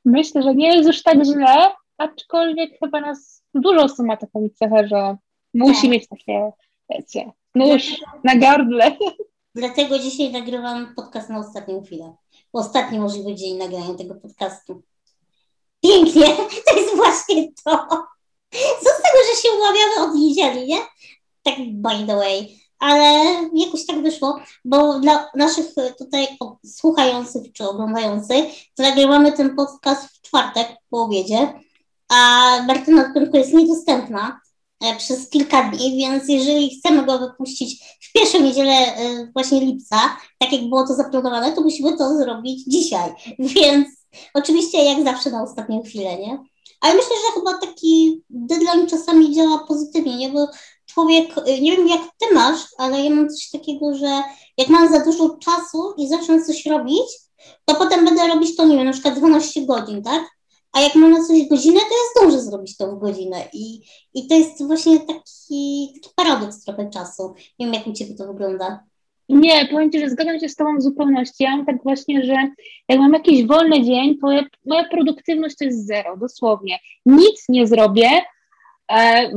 Myślę, że nie jest już tak źle, aczkolwiek chyba nas dużo osób ma taką cechę, że musi tak. mieć takie, wiecie, nóż na gardle. Dlatego dzisiaj nagrywam podcast na ostatnią chwilę. Ostatni możliwy dzień nagrania tego podcastu. Pięknie, to jest właśnie to. Co z tego, że się umawiamy od niedzieli, nie? Tak by the way. Ale jakoś tak wyszło, bo dla naszych tutaj słuchających czy oglądających, to nagrywamy ten podcast w czwartek po obiedzie, a Martyna Odpętko jest niedostępna e, przez kilka dni, więc jeżeli chcemy go wypuścić w pierwszą niedzielę e, właśnie lipca, tak jak było to zaplanowane, to musimy to zrobić dzisiaj. Więc oczywiście jak zawsze na ostatnią chwilę, nie? Ale myślę, że chyba taki deadline czasami działa pozytywnie, nie? Bo człowiek, y, nie wiem jak ty masz, ale ja mam coś takiego, że jak mam za dużo czasu i zacznę coś robić, to potem będę robić to, nie wiem, na przykład 12 godzin, tak? A jak mam na coś godzinę, to ja zdążę zrobić to w godzinę. I, i to jest właśnie taki, taki paradoks trochę czasu. Nie wiem, jak u Ciebie to wygląda. Nie, powiem Ci, że zgadzam się z Tobą w zupełności. Ja mam tak właśnie, że jak mam jakiś wolny dzień, to ja, moja produktywność to jest zero, dosłownie. Nic nie zrobię. E,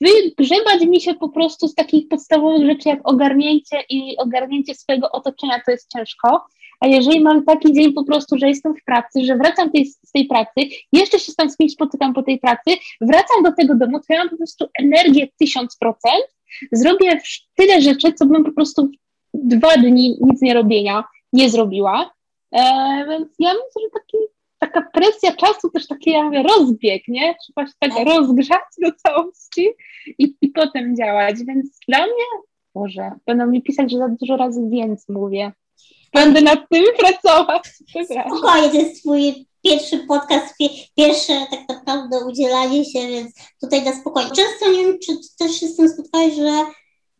wygrzebać mi się po prostu z takich podstawowych rzeczy jak ogarnięcie i ogarnięcie swojego otoczenia to jest ciężko. A jeżeli mam taki dzień po prostu, że jestem w pracy, że wracam tej, z tej pracy, jeszcze się tam z kimś spotykam po tej pracy, wracam do tego domu, to ja mam po prostu energię 1000%, zrobię tyle rzeczy, co bym po prostu dwa dni nic nie robienia nie zrobiła. E, więc ja myślę, że taki, taka presja czasu, też taki ja mówię, rozbieg, nie? Trzeba się tak rozgrzać do całości i, i potem działać. Więc dla mnie, może, będą mi pisać, że za dużo razy więcej mówię. Będę nad tym pracować. Spokojnie, to jest twój pierwszy podcast, pierwsze tak naprawdę udzielanie się, więc tutaj na spokojnie. Często nie wiem, czy też się z tym spotkałeś, że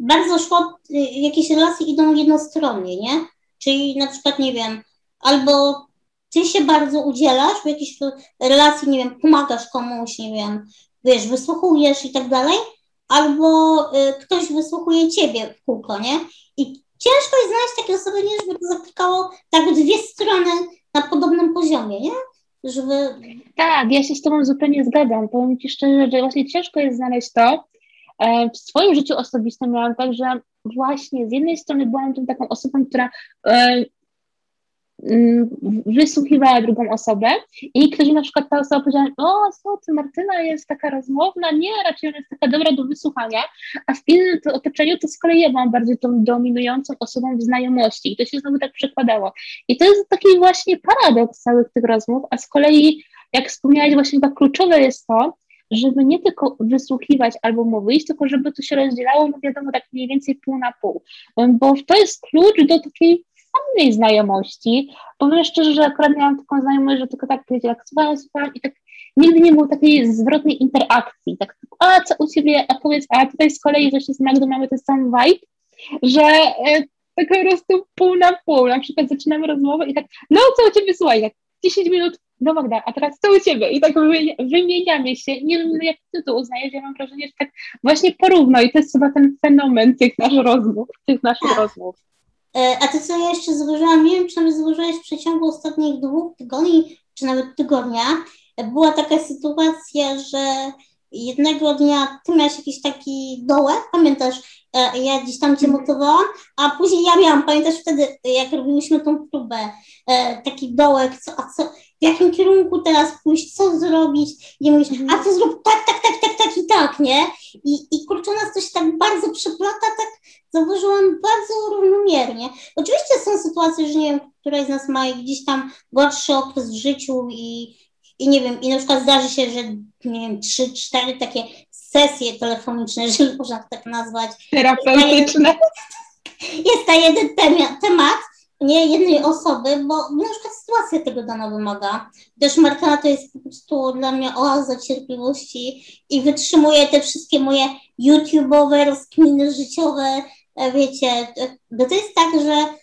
bardzo szło, y, jakieś relacje idą jednostronnie, nie? Czyli na przykład, nie wiem, albo ty się bardzo udzielasz w jakiejś relacji, nie wiem, pomagasz komuś, nie wiem, wiesz, wysłuchujesz i tak dalej, albo y, ktoś wysłuchuje ciebie w kółko, nie? I ciężko jest znaleźć takie osoby, nie, żeby to zaklikało tak dwie strony na podobnym poziomie, nie? Żeby... Tak, ja się z Tobą zupełnie zgadzam. Powiem Ci szczerze, że właśnie ciężko jest znaleźć to, E, w swoim życiu osobistym miałam tak, że właśnie z jednej strony byłam tą taką osobą, która e, wysłuchiwała drugą osobę i ktoś na przykład ta osoba powiedziała, o co ty, Martyna jest taka rozmowna, nie, raczej ona jest taka dobra do wysłuchania, a w innym otoczeniu to z kolei ja byłam bardziej tą dominującą osobą w znajomości i to się znowu tak przekładało. I to jest taki właśnie paradoks całych tych rozmów, a z kolei, jak wspomniałaś, właśnie chyba kluczowe jest to, żeby nie tylko wysłuchiwać albo mówić, tylko żeby to się rozdzielało, no wiadomo, tak mniej więcej pół na pół, bo to jest klucz do takiej fajnej znajomości. Powiem szczerze, że akurat miałam taką znajomość, że tylko tak powiedzieć, jak słuchałam, słuchałam i tak nigdy nie było takiej zwrotnej interakcji, tak, a co u Ciebie, a powiedz, a tutaj z kolei właśnie z Magdą mamy ten sam vibe, że e, tak po prostu pół na pół, na przykład zaczynamy rozmowę i tak, no co u Ciebie, słuchaj, tak 10 minut no Magda, a teraz co u Ciebie? I tak wymieniamy się. Nie wiem, jak Ty to uznajesz, ja mam wrażenie, że tak właśnie porówno i to jest chyba ten fenomen tych naszych rozmów, tych naszych rozmów. E, a to, co ja jeszcze zauważyłam, nie wiem, czy nawet zauważyłaś w przeciągu ostatnich dwóch tygodni, czy nawet tygodnia, była taka sytuacja, że jednego dnia ty miałeś jakiś taki dołek, pamiętasz, e, ja gdzieś tam cię motywowałam, a później ja miałam, pamiętasz wtedy, jak robiliśmy tą próbę, e, taki dołek, co, a co, w jakim kierunku teraz pójść, co zrobić, i mówisz, mhm. a ty zrób tak, tak, tak, tak, tak i tak, nie? I, i kurczę, nas coś tak bardzo przeplata, tak zauważyłam bardzo równomiernie. Oczywiście są sytuacje, że nie wiem, któraś z nas ma gdzieś tam gorszy okres w życiu i, i nie wiem, i na przykład zdarzy się, że nie wiem, trzy, cztery takie sesje telefoniczne, jeżeli można to tak nazwać. Terapeutyczne. Jest ta jeden temat, nie jednej osoby, bo na przykład sytuacja tego dana wymaga. Też Martyna to jest po prostu dla mnie oaza cierpliwości i wytrzymuje te wszystkie moje YouTube'owe rozkminy życiowe, wiecie, bo to jest tak, że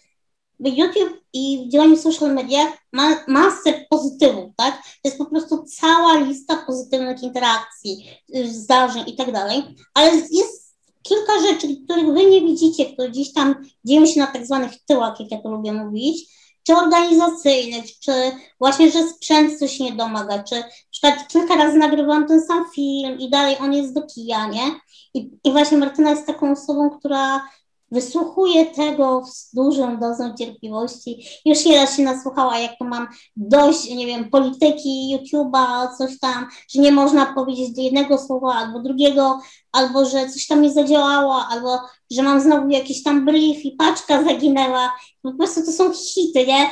YouTube i w działaniu social media ma masę pozytywów, tak? To jest po prostu cała lista pozytywnych interakcji, zdarzeń i tak dalej, ale jest kilka rzeczy, których wy nie widzicie, które gdzieś tam dzieją się na tak zwanych tyłach, jak ja to lubię mówić, czy organizacyjnych, czy właśnie, że sprzęt coś nie domaga, czy przykład kilka razy nagrywam ten sam film i dalej on jest do kija, nie? I, I właśnie Martyna jest taką osobą, która wysłuchuję tego z dużą dozą cierpliwości. Już nieraz się nasłuchała, jak to mam dość, nie wiem, polityki, YouTube'a, coś tam, że nie można powiedzieć do jednego słowa albo drugiego, albo że coś tam nie zadziałało, albo że mam znowu jakiś tam brief i paczka zaginęła. Po prostu to są hity, nie?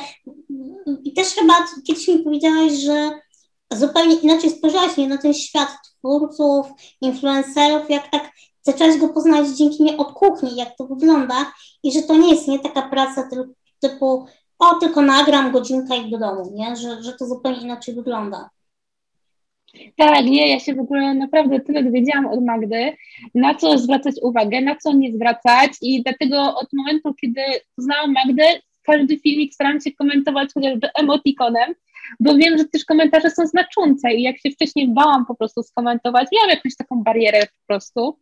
I też chyba kiedyś mi powiedziałaś, że zupełnie inaczej spojrzałaś nie na ten świat twórców, influencerów, jak tak zaczęłaś go poznać dzięki nie od kuchni, jak to wygląda i że to nie jest nie taka praca typu o, tylko nagram godzinkę i do domu, nie? Że, że to zupełnie inaczej wygląda. Tak, nie, ja się w ogóle naprawdę tyle dowiedziałam od Magdy, na co zwracać uwagę, na co nie zwracać i dlatego od momentu, kiedy poznałam Magdę, każdy filmik staram się komentować chociażby emotikonem, bo wiem, że też komentarze są znaczące i jak się wcześniej bałam po prostu skomentować, miałam jakąś taką barierę po prostu,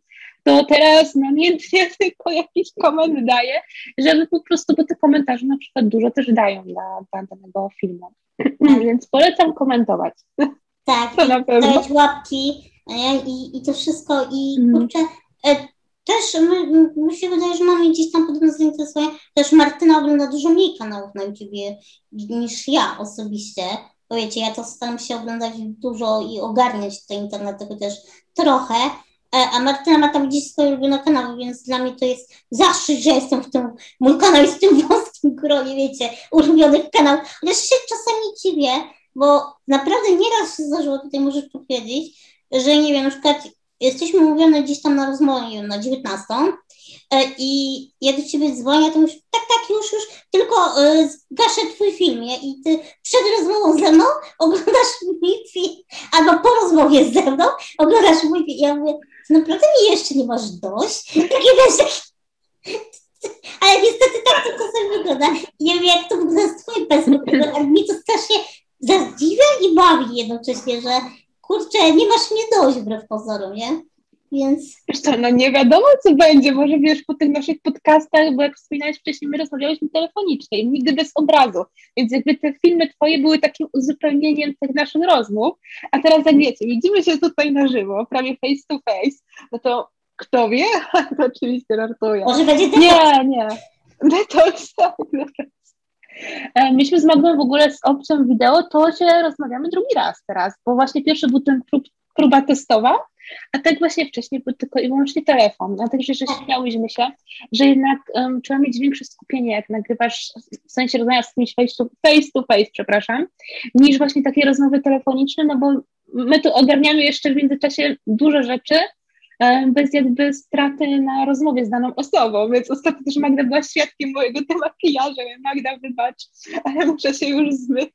to teraz namiętnie tylko jakiś koment daję, żeby po prostu, bo te komentarze na przykład dużo też dają dla, dla danego filmu. Więc polecam komentować. Tak, to na pewno. dać łapki i, i to wszystko i mm. kurczę, e, też my, mi się wydaje, że mamy gdzieś tam podobne zainteresowanie. Też Martyna ogląda dużo mniej kanałów na YouTubie niż ja osobiście. Bo wiecie, ja to staram się oglądać dużo i ogarniać te internety chociaż trochę. E, a Martyna ma tam gdzieś swoje ulubione kanały, więc dla mnie to jest zaszczyt, że jestem w tym, mój kanał jest w tym wąskim gronie, wiecie, ulubionych kanałów. Chociaż się czasami dziwię, bo naprawdę nieraz się zdarzyło, tutaj możesz powiedzieć, że nie wiem, na przykład jesteśmy umówione gdzieś tam na rozmowie na 19 e, i ja do ciebie dzwonię, to już tak, tak, już, już, tylko y, gaszę twój film nie? i ty przed rozmową ze mną oglądasz mój film, albo po rozmowie ze mną oglądasz mój film. Ja mówię, naprawdę mi jeszcze nie masz dość? Takie wiesz, ale niestety tak to czasem wygląda. Nie wiem, jak to wygląda z twojej perspektywy, ale mnie to strasznie zadziwia i bawi jednocześnie, że kurczę, nie masz mnie dość wbrew pozorom, nie? Więc... Wiesz co, no nie wiadomo, co będzie. Może wiesz, po tych naszych podcastach, bo jak wspominałeś wcześniej, my rozmawiałyśmy telefonicznie i nigdy bez obrazu. Więc jakby te filmy twoje były takim uzupełnieniem tych naszych rozmów, a teraz jak wiecie, widzimy się tutaj na żywo, prawie face to face, no to kto wie? to oczywiście żartuję. Może będzie detoks. Nie, nie. Detoks, tak. E, myśmy z Magdą w ogóle z opcją wideo, to się rozmawiamy drugi raz teraz, bo właśnie pierwszy był ten prób, próba testowa, a tak właśnie wcześniej był tylko i wyłącznie telefon. A także, że śmiałyśmy się, że jednak um, trzeba mieć większe skupienie, jak nagrywasz, w sensie rozmawiasz z kimś face to, face to face, przepraszam, niż właśnie takie rozmowy telefoniczne, no bo my tu ogarniamy jeszcze w międzyczasie dużo rzeczy, bez jakby straty na rozmowie z daną osobą, więc ostatnio też Magda była świadkiem mojego demakijażu, Magda wybacz, ale muszę się już zmyć.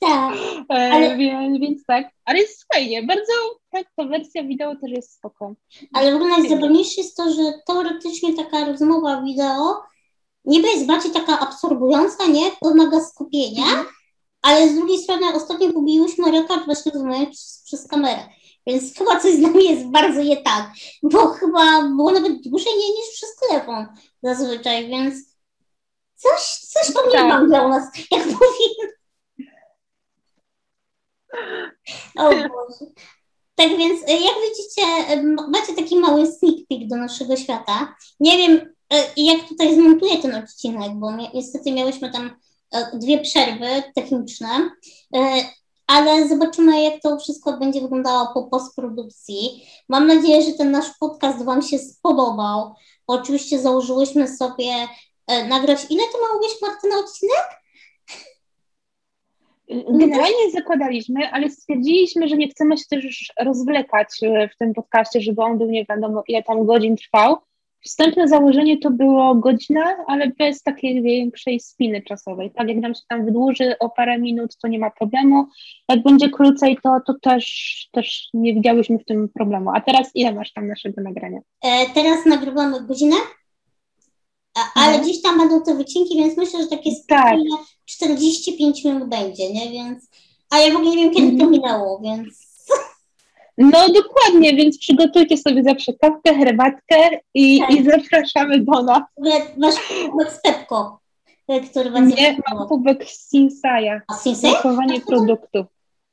Tak, e, ale... Więc, więc tak, ale jest fajnie, bardzo tak, ta wersja wideo też jest spoko. Ale w ogóle najzabawniejsze jest to, że teoretycznie taka rozmowa wideo niby jest bardziej taka absorbująca, nie? Wymaga skupienia, mm. ale z drugiej strony ostatnio pobiłyśmy rekord właśnie rozmowy przez, przez kamerę. Więc chyba coś z nami jest bardzo nie tak, bo chyba było nawet dłużej nie niż przez telefon zazwyczaj, więc coś, coś tam tak. nie mam dla nas, jak powiem. O Boże. Tak więc, e, jak widzicie, e, macie taki mały sneak peek do naszego świata. Nie wiem, e, jak tutaj zmontuję ten odcinek, bo niestety miałyśmy tam dwie przerwy techniczne ale zobaczymy, jak to wszystko będzie wyglądało po postprodukcji. Mam nadzieję, że ten nasz podcast Wam się spodobał. Oczywiście założyłyśmy sobie e, nagrać. Ile to miało być, Martyna, odcinek? Generalnie zakładaliśmy, ale stwierdziliśmy, że nie chcemy się też rozwlekać w tym podcaście, żeby on był nie wiadomo ile tam godzin trwał, Wstępne założenie to było godzina, ale bez takiej większej spiny czasowej. Tak, jak nam się tam wydłuży o parę minut, to nie ma problemu. Jak będzie krócej, to, to też, też nie widziałyśmy w tym problemu. A teraz ile masz tam naszego nagrania? E, teraz nagrywamy godzinę, a, ale no. gdzieś tam będą te wycinki, więc myślę, że takie tak. 45 minut będzie, nie? Więc, a ja w ogóle nie wiem, kiedy to mhm. minęło, więc no dokładnie, więc przygotujcie sobie zawsze kawkę, herbatkę i, tak. i zapraszamy do nas. Masz kubek z Pepko, który was Nie, mam kubek z Sinsaja. A Sinsaya? Pakowanie produktów.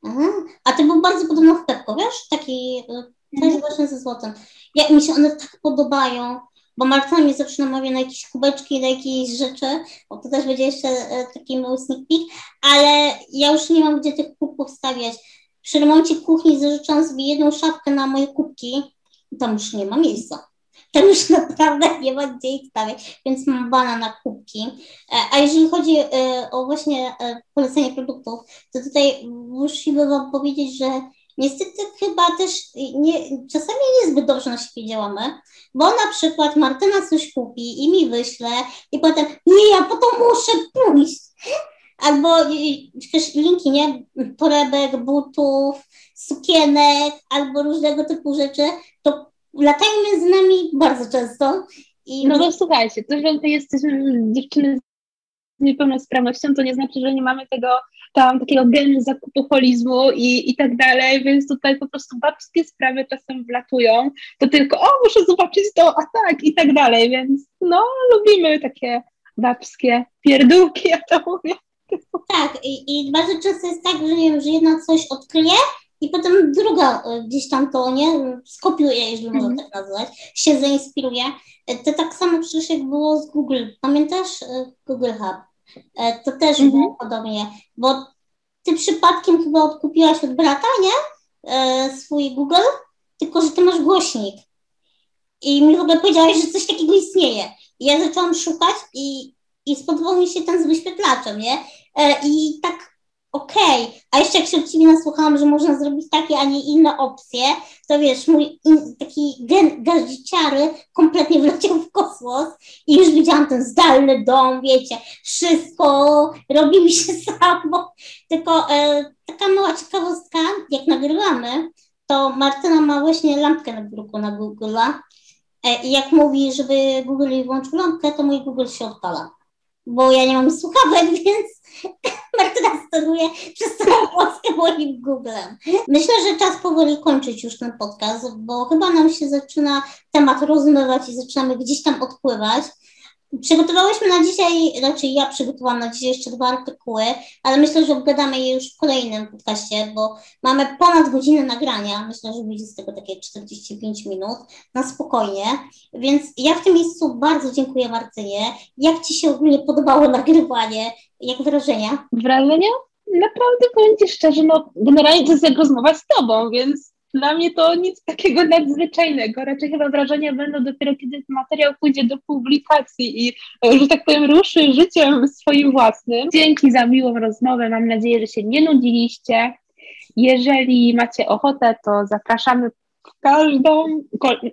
Aha. A to był bardzo podobno w Pepko, wiesz? Taki e, też mm. właśnie ze złotem. Ja, mi się one tak podobają, bo Marta mi zawsze namawia na jakieś kubeczki, na jakieś rzeczy, bo to też będzie jeszcze e, taki mały sneak peek, ale ja już nie mam gdzie tych kubków stawiać przy remoncie kuchni zażyczam sobie jedną szafkę na moje kubki tam już nie ma miejsca. Tam już naprawdę nie ma gdzie ich stawiać, więc mam bana na kubki. E, a jeżeli chodzi e, o właśnie e, polecenie produktów, to tutaj musimy Wam powiedzieć, że niestety chyba też nie, czasami niezbyt dobrze na siebie działamy, bo na przykład Martyna coś kupi i mi wyśle i potem nie, ja po to muszę pójść albo też linki, nie? Torebek, butów, sukienek, albo różnego typu rzeczy, to latają między nami bardzo często. I no bo słuchajcie, to, że my jesteśmy dziewczyny z niepełnosprawnością, to nie znaczy, że nie mamy tego tam takiego genu zakupoholizmu i, i tak dalej, więc tutaj po prostu babskie sprawy czasem wlatują, to tylko o, muszę zobaczyć to, a tak i tak dalej, więc no, lubimy takie babskie pierdółki, ja to mówię. Tak, i, i bardzo często jest tak, że, wiem, że jedna coś odkryje i potem druga e, gdzieś tam to, nie, skopiuje, jeżeli mm. można tak nazwać, się zainspiruje. E, to tak samo przecież jak było z Google. Pamiętasz e, Google Hub? To też -hmm. było podobnie, bo ty przypadkiem chyba odkupiłaś od brata, nie? Swój Google, tylko że ty masz głośnik. I mi w ogóle powiedziałaś, że coś takiego istnieje. I ja zaczęłam szukać i i spodobał mi się ten z wyświetlaczem, nie? E, I tak okej, okay. a jeszcze jak się od Ciebie nasłuchałam, że można zrobić takie, a nie inne opcje, to wiesz, mój in, taki gen gaździciary kompletnie wleciał w kosmos i już widziałam ten zdalny dom, wiecie, wszystko robi mi się samo. Tylko e, taka mała ciekawostka, jak nagrywamy, to Martyna ma właśnie lampkę na biurku na Google'a e, i jak mówi, żeby Google jej włączył lampkę, to mój Google się odpala bo ja nie mam słuchawek, więc Martyna przez całą Polskę moim Googlem. Myślę, że czas powoli kończyć już ten podcast, bo chyba nam się zaczyna temat rozmywać i zaczynamy gdzieś tam odpływać. Przygotowałyśmy na dzisiaj, znaczy ja przygotowałam na dzisiaj jeszcze dwa artykuły, ale myślę, że obgadamy je już w kolejnym podcaście, bo mamy ponad godzinę nagrania. Myślę, że będzie z tego takie 45 minut na spokojnie. Więc ja w tym miejscu bardzo dziękuję Martynie. Jak Ci się ogólnie podobało nagrywanie? Jak wrażenia? Wrażenia? Naprawdę powiem Ci szczerze, no generalnie to jest jak rozmowa z Tobą, więc dla mnie to nic takiego nadzwyczajnego. Raczej chyba wrażenia będą dopiero, kiedy materiał pójdzie do publikacji i, że tak powiem, ruszy życiem swoim własnym. Dzięki za miłą rozmowę. Mam nadzieję, że się nie nudziliście. Jeżeli macie ochotę, to zapraszamy w każdą,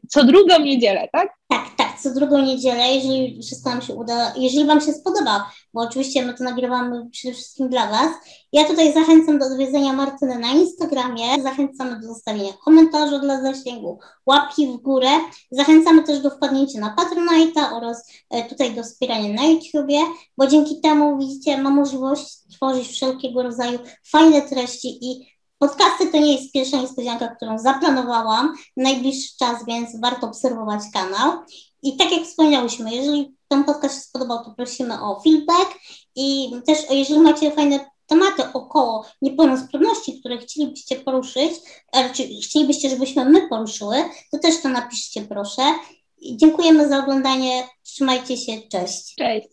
co drugą niedzielę, tak? Tak, tak, co drugą niedzielę, jeżeli wszystko nam się uda, jeżeli Wam się spodoba, bo oczywiście my to nagrywamy przede wszystkim dla Was. Ja tutaj zachęcam do odwiedzenia Martyny na Instagramie, zachęcamy do zostawienia komentarza dla zasięgu, łapki w górę, zachęcamy też do wpadnięcia na Patronite'a oraz e, tutaj do wspierania na YouTubie, bo dzięki temu, widzicie, ma możliwość tworzyć wszelkiego rodzaju fajne treści i Podcasty to nie jest pierwsza niespodzianka, którą zaplanowałam najbliższy czas, więc warto obserwować kanał. I tak jak wspomniałyśmy, jeżeli ten podcast się spodobał, to prosimy o feedback i też jeżeli macie fajne tematy około niepełnosprawności, które chcielibyście poruszyć, czy chcielibyście, żebyśmy my poruszyły, to też to napiszcie proszę. Dziękujemy za oglądanie. Trzymajcie się. Cześć. Cześć.